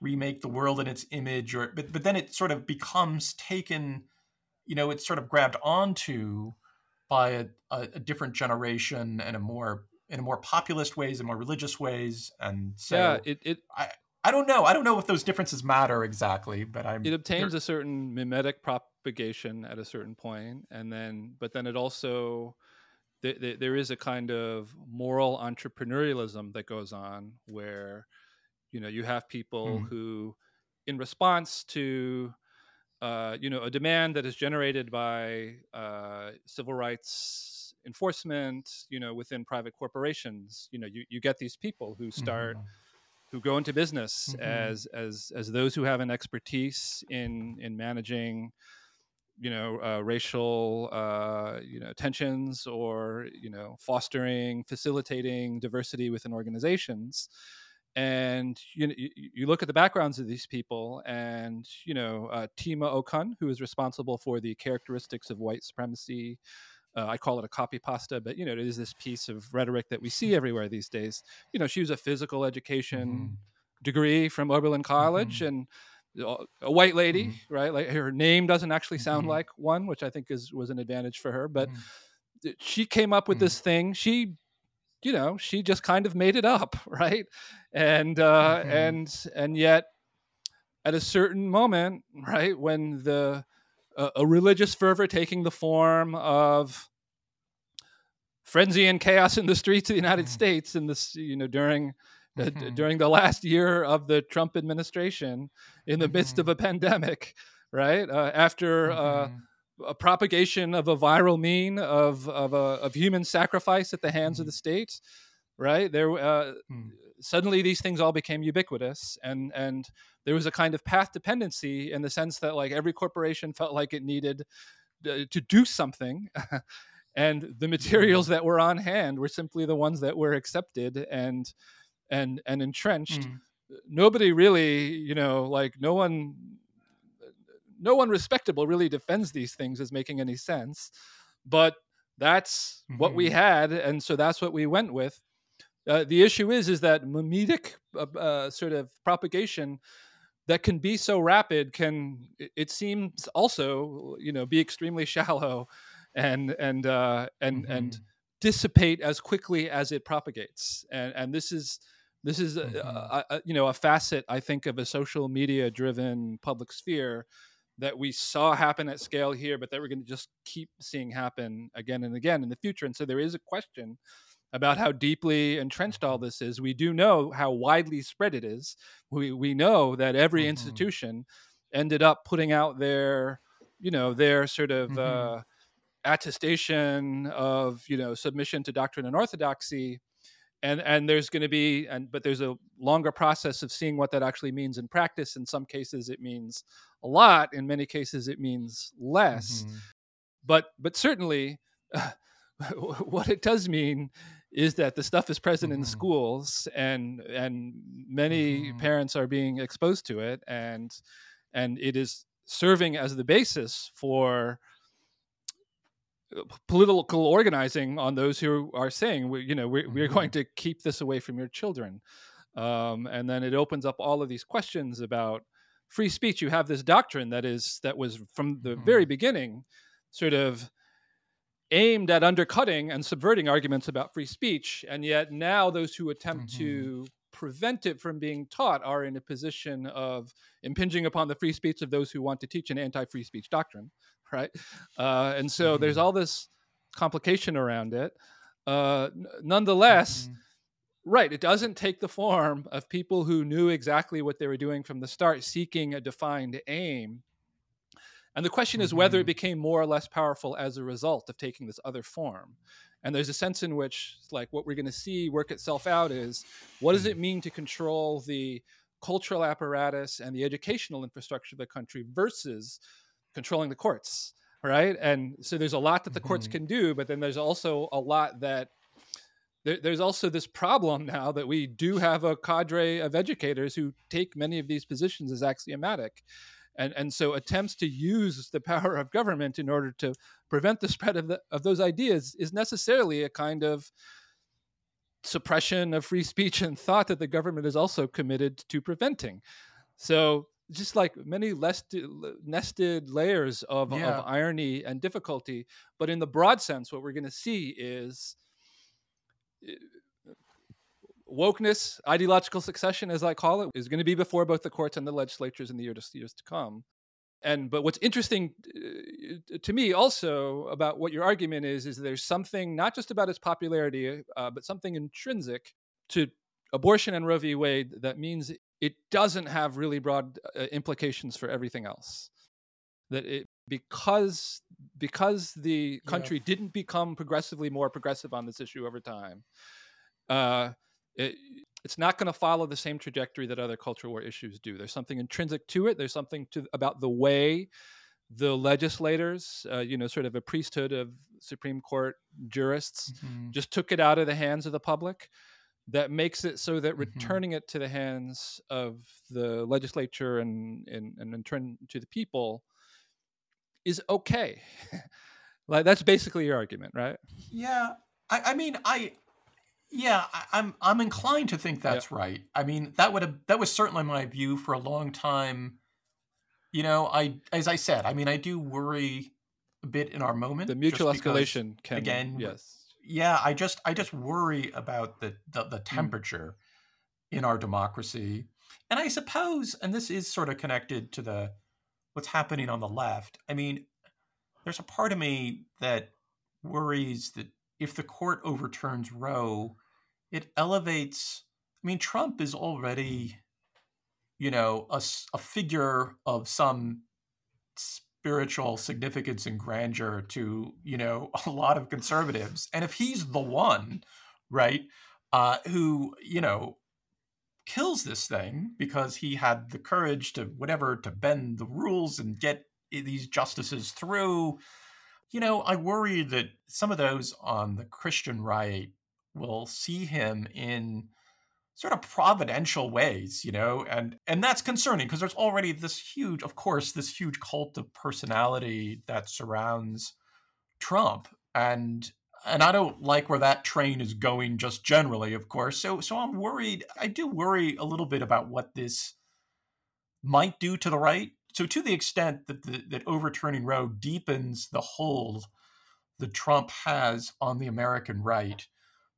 remake the world in its image or but, but then it sort of becomes taken you know it's sort of grabbed onto by a, a, different generation and a more in a more populist ways and more religious ways and so yeah it, it I, I don't know. I don't know if those differences matter exactly, but I'm. It obtains a certain mimetic propagation at a certain point, and then, but then it also, th- th- there is a kind of moral entrepreneurialism that goes on where, you know, you have people mm. who, in response to, uh, you know, a demand that is generated by uh, civil rights enforcement, you know, within private corporations, you know, you, you get these people who start. Mm-hmm who go into business mm-hmm. as as as those who have an expertise in in managing you know uh, racial uh, you know tensions or you know fostering facilitating diversity within organizations and you, you look at the backgrounds of these people and you know uh, Tema Okun who is responsible for the characteristics of white supremacy uh, I call it a copy pasta, but you know, it is this piece of rhetoric that we see everywhere these days. You know, she was a physical education mm-hmm. degree from Oberlin College, mm-hmm. and a white lady, mm-hmm. right? Like her name doesn't actually sound mm-hmm. like one, which I think is was an advantage for her. But mm-hmm. she came up with mm-hmm. this thing. She, you know, she just kind of made it up, [laughs] right? And uh, and and yet, at a certain moment, right when the a, a religious fervor taking the form of frenzy and chaos in the streets of the United mm. States in this, you know, during uh, mm-hmm. during the last year of the Trump administration, in the mm-hmm. midst of mm-hmm. a pandemic, right uh, after uh, mm-hmm. uh, a propagation of a viral meme of of, a, of human sacrifice at the hands of the mm-hmm. state, right there. Uh, mm. Suddenly, these things all became ubiquitous, and and there was a kind of path dependency in the sense that like every corporation felt like it needed uh, to do something [laughs] and the materials that were on hand were simply the ones that were accepted and and and entrenched mm. nobody really you know like no one no one respectable really defends these things as making any sense. But that's mm-hmm. what we mm-hmm. had, and so that's what we went with. Uh, the issue is is that mimetic uh, uh, sort of propagation that can be so rapid can it seems also you know be extremely [laughs] shallow and and uh, and mm-hmm. and dissipate as quickly as it propagates and and this is this is mm-hmm. a, a, you know a facet i think of a social media driven public sphere that we saw happen at scale here but that we're going to just keep seeing happen again and again in the future and so there is a question about how deeply entrenched all mm-hmm. this is we do know how widely spread it is we we know that every mm-hmm. institution ended up putting out their you know their sort of mm-hmm. uh, attestation of you know submission to doctrine and orthodoxy and and there's going to be and but there's a longer process of seeing what that actually means in practice in some cases it means a lot in many cases it means less mm-hmm. but but certainly uh, [laughs] what it does mean is that the stuff is present mm-hmm. in schools and and many mm-hmm. parents are being exposed to it and and it is serving as the basis for political organizing on those who are saying we, you know we're, we're going mm-hmm. to keep this away from your children um, and then it opens up all of these questions about free speech you have this doctrine that is that was from the mm-hmm. very beginning sort of aimed at undercutting and subverting arguments about free speech and yet now those who attempt mm-hmm. to prevent it from being taught are in a position of impinging upon the free speech of those who want to teach an anti-free speech doctrine [laughs] right? Uh, and so mm-hmm. there's all this complication around it. Uh, n- nonetheless, mm-hmm. right, it doesn't take the form of people who knew exactly what they were doing from the start, seeking a defined aim. And the question mm-hmm. is whether it mm-hmm. became more or less powerful as a result of taking this other form. And there's a sense in which, like, what we're going to see work itself out is what does it mm. mean to control the cultural apparatus and the educational infrastructure of the country versus controlling the courts right and so there's a lot that the courts mm-hmm. can do but then there's also a lot that there, there's also this problem now that we do have a cadre of educators who take many of these positions as axiomatic and and so attempts to use the power of government in order to prevent the spread of the, of those ideas is necessarily a kind of suppression of free speech and thought that the government is also committed to preventing so just like many less nested layers of, yeah. of irony and difficulty. But in the broad sense, what we're going to see is wokeness, ideological succession, as I call it, is going to be before both the courts and the legislatures in the years, years to come. And but what's interesting uh, to me also about what your argument is is there's something not just about its popularity, uh, but something intrinsic to abortion and Roe v. Wade that means it doesn't have really broad uh, implications for everything else. That it because because the country yeah. didn't become progressively more progressive on this issue over time. Uh, it, it's not going to follow the same trajectory that other cultural war issues do. There's something intrinsic to it. There's something to about the way the legislators, uh, you know, sort of a priesthood of Supreme Court jurists, mm-hmm. just took it out of the hands of the public that makes it so that mm-hmm. returning it to the hands of the legislature and and, and in turn to the people is okay [laughs] like that's basically your argument right yeah i, I mean i yeah I, am I'm, I'm inclined to think that's yeah. right i mean that would have that was certainly my view for a long time you know i as i said i mean i do worry a bit in our moment the mutual escalation because, can again yes yeah, I just I just worry about the the, the mm. temperature mm. in our democracy, and I suppose, and this is sort of connected to the what's happening on the left. I mean, there's a part of me that worries that if the court overturns Roe, it elevates. I mean, Trump is already, you know, a, a figure of some spiritual significance and grandeur to you know [laughs] a lot of conservatives and if he's the one right uh, who you know kills this thing because he had the courage to whatever to bend the rules and get these justices through you know i worry that some of those on the christian right will see him in sort of providential ways, you know, and and that's concerning because there's already this huge, of course, this huge cult of personality that surrounds Trump, and and I don't like where that train is going just generally, of course. So so I'm worried. I do worry a little bit about what this might do to the right. So to the extent that the, that overturning Roe deepens the hold that Trump has on the American right,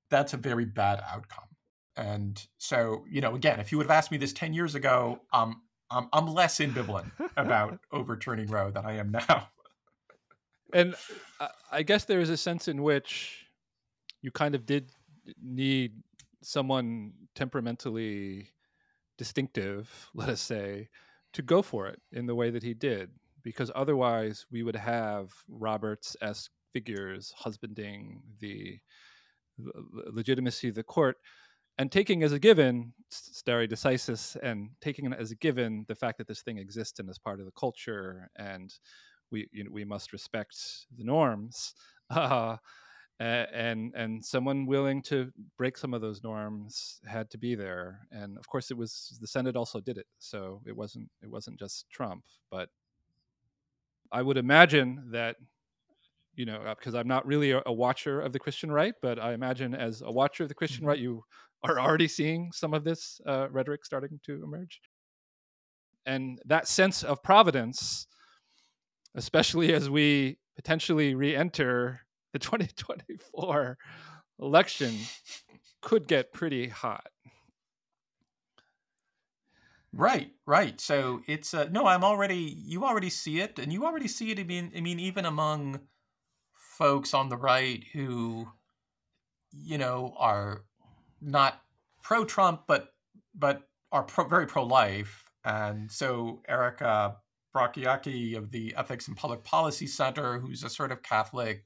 that's a very bad outcome. And so, you know, again, if you would have asked me this 10 years ago, um, I'm, I'm less ambivalent about [laughs] overturning Roe than I am now. And I guess there is a sense in which you kind of did need someone temperamentally distinctive, let us say, to go for it in the way that he did, because otherwise we would have Roberts esque figures husbanding the legitimacy of the court and taking as a given stare decisis and taking as a given the fact that this thing exists and is part of the culture and we you know, we must respect the norms. [laughs] Uh, and and someone willing to break some of those norms had to be there and of course it was the senate also did it so it wasn't it wasn't just trump but i would imagine that you know because i'm not really a, a watcher of the christian right but i imagine as a watcher of the christian right you are already seeing some of this uh, rhetoric starting to emerge. And that sense of providence, especially as we potentially re enter the 2024 election, could get pretty hot. Right, right. So it's uh, no, I'm already you already see it, and you already see it. I mean, I mean, even among folks on the right who, you know, are not pro Trump, but but are pro, very pro life. And so Erika Bachiochi of the Ethics and Public Policy Center, who's a sort of Catholic,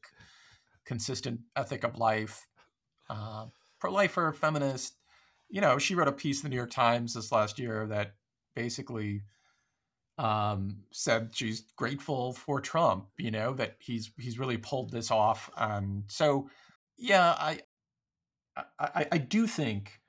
consistent ethic of life, uh, pro lifer, feminist. You know, she wrote a piece in the New York Times this last year that basically um, said she's grateful for Trump. You know that he's he's really pulled this off. And so, yeah, I I, I do think,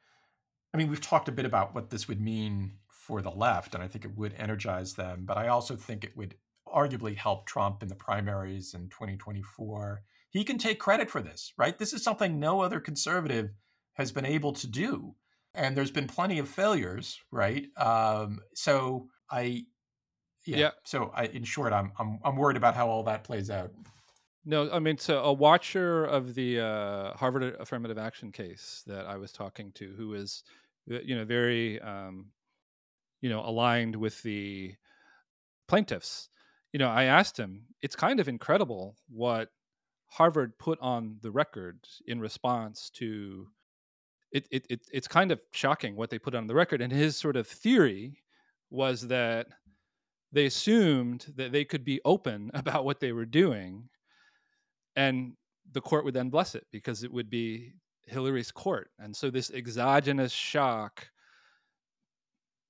I mean, we've talked a bit about what this would mean for the left, and I think it would energize them, but I also think it would arguably help Trump in the primaries in 2024. He can take credit for this, right? This is something no other conservative has been able to do. And there's been plenty of failures, right? Um, so I, yeah. yeah. So I, in short, I'm, I'm I'm worried about how all that plays out. No, I mean, so a watcher of the uh, Harvard affirmative action case that I was talking to, who is, uh, you know, very, um, you know, aligned with the plaintiffs. You know, I asked him, it's kind of incredible what Harvard put on the record in response to. It, it, it it's kind of shocking what they put on the record, and his sort of theory was that they assumed that they could be open [laughs] about what they were doing and the court would then bless it because it would be Hillary's court. And so this exogenous shock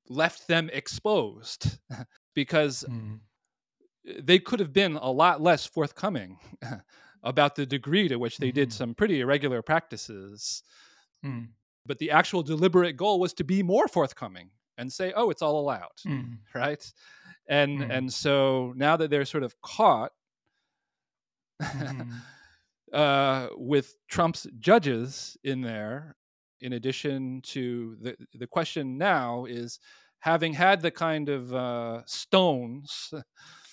left them exposed [laughs] because mm. they could have been a lot less forthcoming [laughs] about the degree to which they mm-hmm. did some pretty irregular practices. Mm. But the actual deliberate goal was to be more forthcoming and say, "Oh, it's all allowed." Mm. [laughs] Right? And mm. and so now that they're sort of caught mm-hmm. [laughs] uh, with Trump's judges in there. In addition to the the question now is, having had the kind of uh, stones [laughs]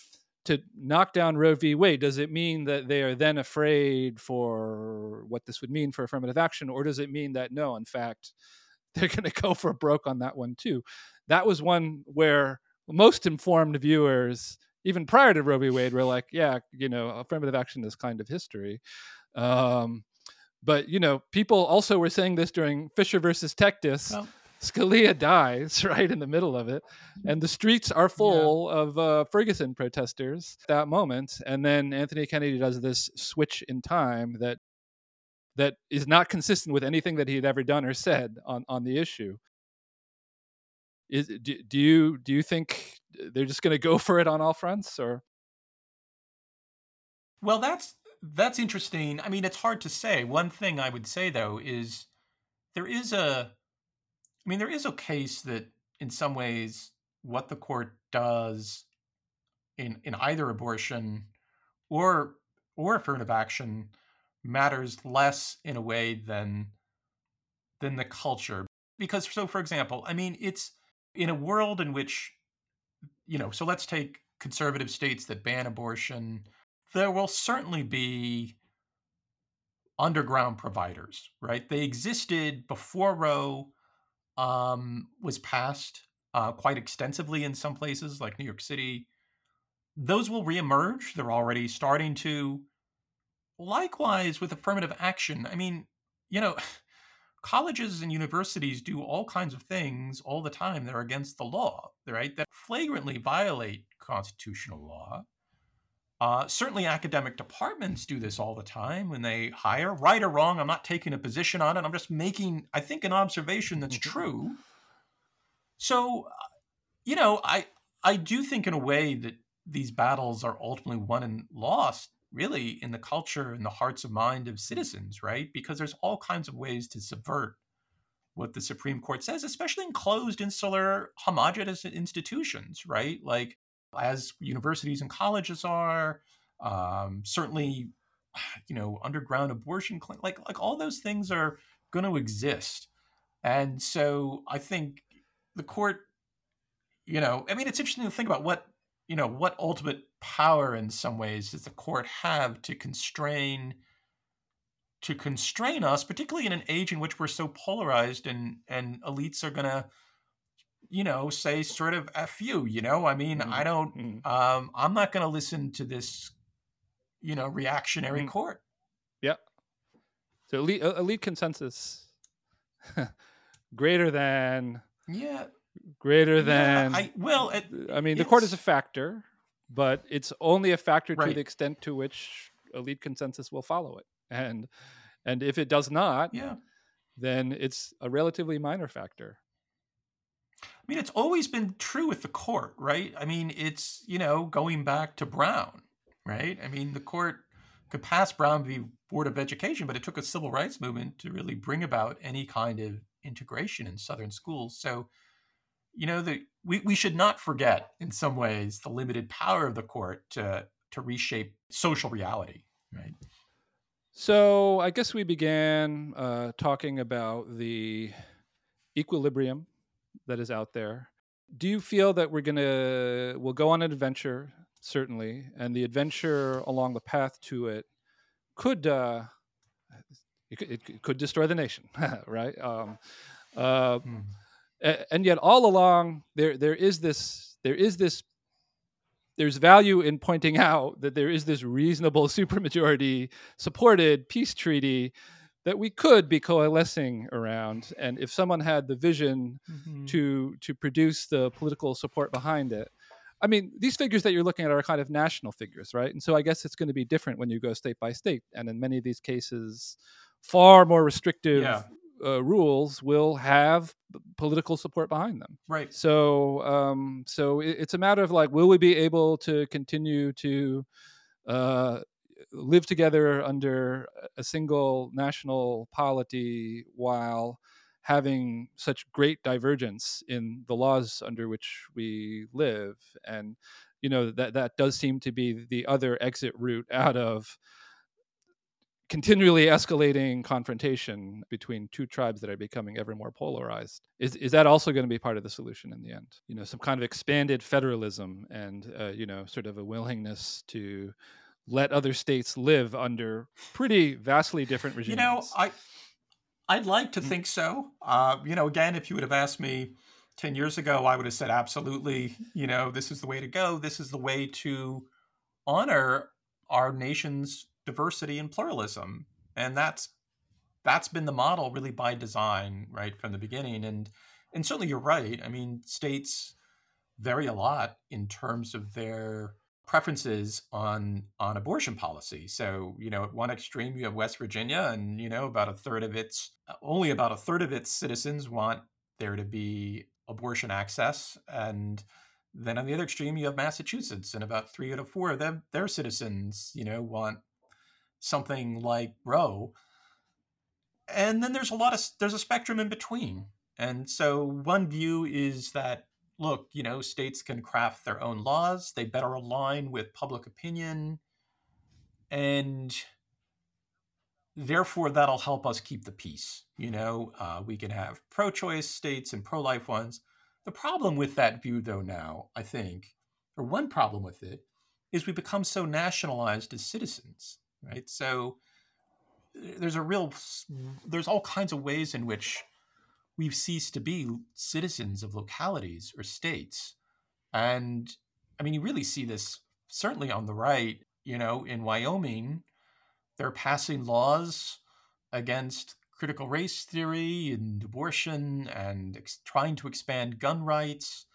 to knock down Roe v. Wade, does it mean that they are then afraid for what this would mean for affirmative action, or does it mean that no, in fact, [laughs] they're going to go for broke on that one too? That was one where most informed viewers even prior to Roe v. Wade, we're like, yeah, you know, affirmative action is kind of history. Um, but you know, people also were saying this during Fisher versus Texas. Scalia dies [laughs] right in the middle of it, and the streets are full yeah. of uh, Ferguson protesters at that moment. And then Anthony Kennedy does this switch in time that that is not consistent with anything that he had ever done or said on on the issue. Is do, do you do you think they're just going to go [laughs] for it on all fronts, or? Well, that's that's interesting. I mean, it's hard to say. One thing I would say though is there is a I mean, there is a case that in some ways what the court does in in either abortion or or affirmative action matters less in a way than than the culture. Because so for example i mean it's in a world in which you know so let's take conservative states that ban abortion there will certainly be underground providers right? They existed before roe um, was passed uh, quite extensively in some places like new york city those will reemerge they're already starting to likewise with affirmative action i mean you know [laughs] colleges and universities do all kinds of things all the time that are against the law, right? That flagrantly violate constitutional law. Uh, certainly, academic departments do this all the time when they hire, right or wrong. I'm not taking a position on it. I'm just making, I think, an observation that's mm-hmm. true. So, uh, you know, I I do think in a way that these battles are ultimately won and lost really in the culture and the hearts and mind of citizens, right? Because there's all kinds of ways to subvert what the Supreme Court says, especially in closed, insular, homogenous institutions, right? Like as universities and colleges are, um, certainly, [sighs] you know, underground abortion clinic, like like all those things are going to exist, and so I think the court, you know, I mean, it's interesting to think about what you know what ultimate power in some ways does the court have to constrain to constrain us particularly in an age in which we're so polarized and and elites are going to you know say sort of f you you know i mean mm-hmm. i don't mm-hmm. um i'm not going to listen to this you know reactionary mm-hmm. court yeah so elite, elite consensus [laughs] greater than yeah greater than yeah, I, well it, i mean the court is a factor but it's only a factor right. to the extent to which elite consensus will follow it and and if it does not yeah then it's a relatively minor factor i mean it's always been true with the court right? I mean it's you know going back to brown right? I mean the court could pass brown v board of education but it took a civil rights movement to really bring about any kind of integration in southern schools. So you know the we, we should not forget in some ways the limited power of the court to to reshape social reality right? So i guess we began uh, talking about the equilibrium that is out there. Do you feel that we're gonna we'll go on an adventure certainly and the adventure along the path to it could uh it, it could destroy the nation [laughs] right? Um uh, mm and yet all along there there is this there is this there's value in pointing [laughs] out that there is this reasonable [laughs] supermajority supported peace treaty that we could be coalescing around and if someone had the vision mm-hmm. to to produce the political support behind it i mean these figures that you're looking at are kind of national figures right and so i guess it's going to be different when you go state by state and in many of these cases far more restrictive yeah uh, rules will have political support behind them. Right. So, um, so it, it's a matter of like, will we be able to continue to uh, live together under a single national polity while having such great divergence in the laws under which we live and you know that that does seem to be the other exit route out of continually escalating confrontation between two tribes that are becoming ever more polarized. Is, is that also going to be part of the solution in the end? You know, some kind of expanded federalism and, uh, you know, sort of a willingness to let other states live under pretty vastly different regimes. You know, I, I'd like to mm. think so. Uh, you know, again, if you would have asked me 10 years ago, I would have said, absolutely, you know, this is the way to go. This is the way to honor our nation's diversity and pluralism and that's that's been the model really by design right from the beginning and and certainly you're right i mean states vary a lot in terms of their preferences on on abortion policy so you know at one extreme you have west virginia and you know about a third of its uh, only about a third of its citizens want there to be abortion access and then on the other extreme you have massachusetts and about three out of four of them their citizens you know want something like Roe. And then there's a lot of there's a spectrum in between. And so one view is that look, you know, states can craft their own laws, they better align with public opinion, and therefore that'll help us keep the peace. You know, uh, we can have pro choice states and pro life ones. The problem with that view, though, now, I think, or one problem with it, is we become so nationalized as citizens, right? So there's a real, there's all kinds of ways in which we've ceased to be citizens of localities or states. And I mean, you really see this certainly on the right, you know, in Wyoming, they're passing laws against critical race theory and abortion and ex- trying to expand gun rights.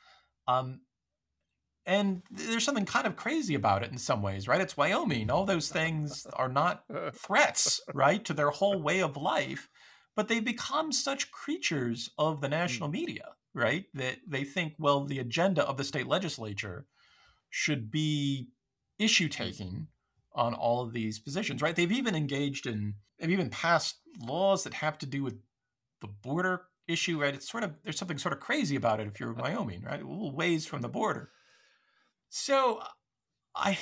Um, and there's something kind of crazy about it in some ways, right? It's Wyoming. All those things [laughs] are not threats, right, to their whole way of life, but they become such creatures of the hmm. national media, right? That they think, well, the agenda of the state legislature should be issue hmm. taking on all of these positions, right? They've even engaged in, they've even passed laws that have to do with the border issue, right? It's sort of, there's something sort of crazy about it if you're in uh-huh. Wyoming, right? A little ways from the border. So I,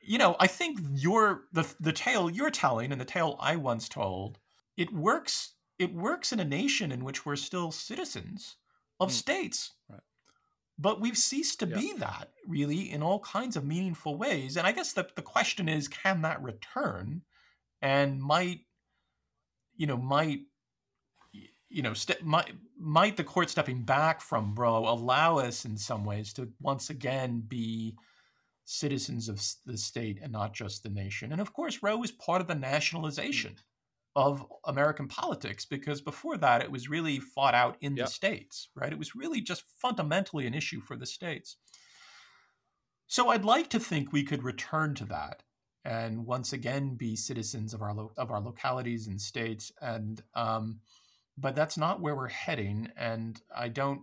you know, I think your, the, the tale you're telling and the tale I once told, it works, it works in a nation in which we're still citizens of mm. states. Right but we've ceased to yeah. be that really in all kinds of meaningful ways and i guess the, the question is can that return and might you know might you know st- might might the court stepping back from Roe allow us in some ways to once again be citizens of the state and not just the nation and of course Roe is part of the nationalization of American politics because before that it was really fought out in yep. the states, right? It was really just fundamentally an issue for the states. So I'd like to think we could return to that and once again be citizens of our lo- of our localities and states and um, but that's not where we're heading and I don't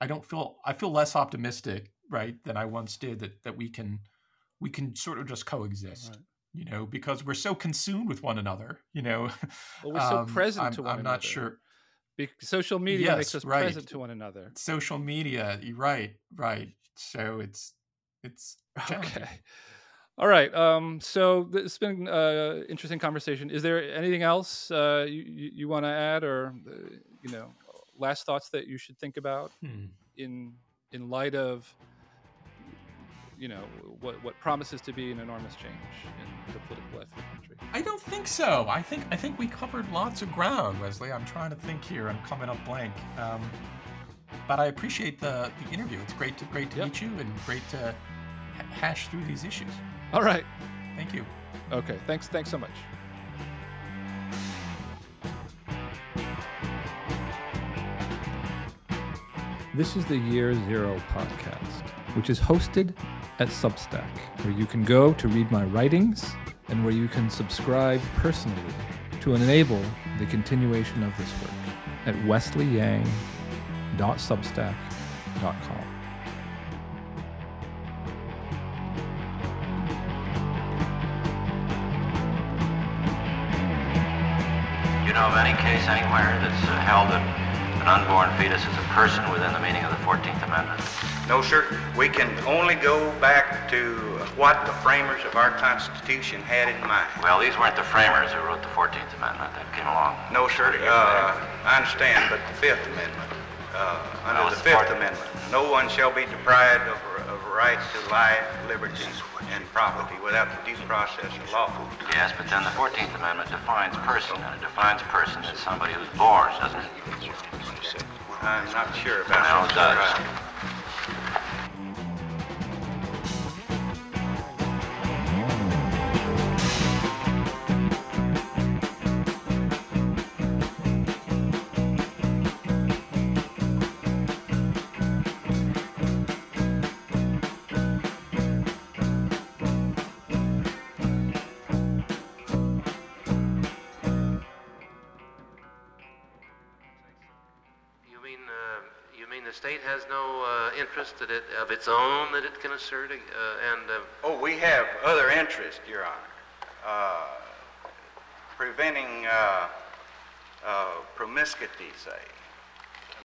I don't feel I feel less optimistic right than I once did that that we can we can sort of just coexist. Right you know, because we're so consumed with one another, you know. Well, we're [laughs] so um, present I'm, to one another. I'm another. not sure. Be- social media yes, makes us right. present to one another. Social media, right, right. So it's it's [laughs] okay. All right. Um, so it's been an uh, interesting conversation. Is there anything else uh, you, you, you want to add, or uh, you know, last thoughts that you should think about hmm. in in light of you know what what promises to be an enormous change in the political life of the country. I don't think so. I think I think we covered lots of ground, Wesley. I'm trying to think here. I'm coming up blank. Um, but I appreciate the, the interview. It's great to great to yep. meet you and great to hash through these issues. All right. Thank you. Okay. Thanks. Thanks so much. This is the Year Zero podcast, which is hosted at Substack, where you can go to read my writings and where you can subscribe personally to enable the continuation of this work at wesleyyang.substack.com. You know of any case anywhere that's uh, held that an unborn fetus is a person within the meaning of the 14th Amendment? No, sir. We can only go back to what the framers of our Constitution had in mind. Well, these weren't the framers who wrote the 14th Amendment that came along. No, sir. Uh, I understand, but the Fifth Amendment, uh, under the Fifth Amendment, no one shall be deprived of, of rights to life, liberty, and property without the due process of law. Yes, but then the 14th Amendment defines person, and it defines person as somebody who's born, doesn't it? I'm not sure about that. No, interest that it, of its own that it can assert? Uh, and uh, oh, we have other interest, Your Honor. Uh, preventing uh, uh, promiscuity, say.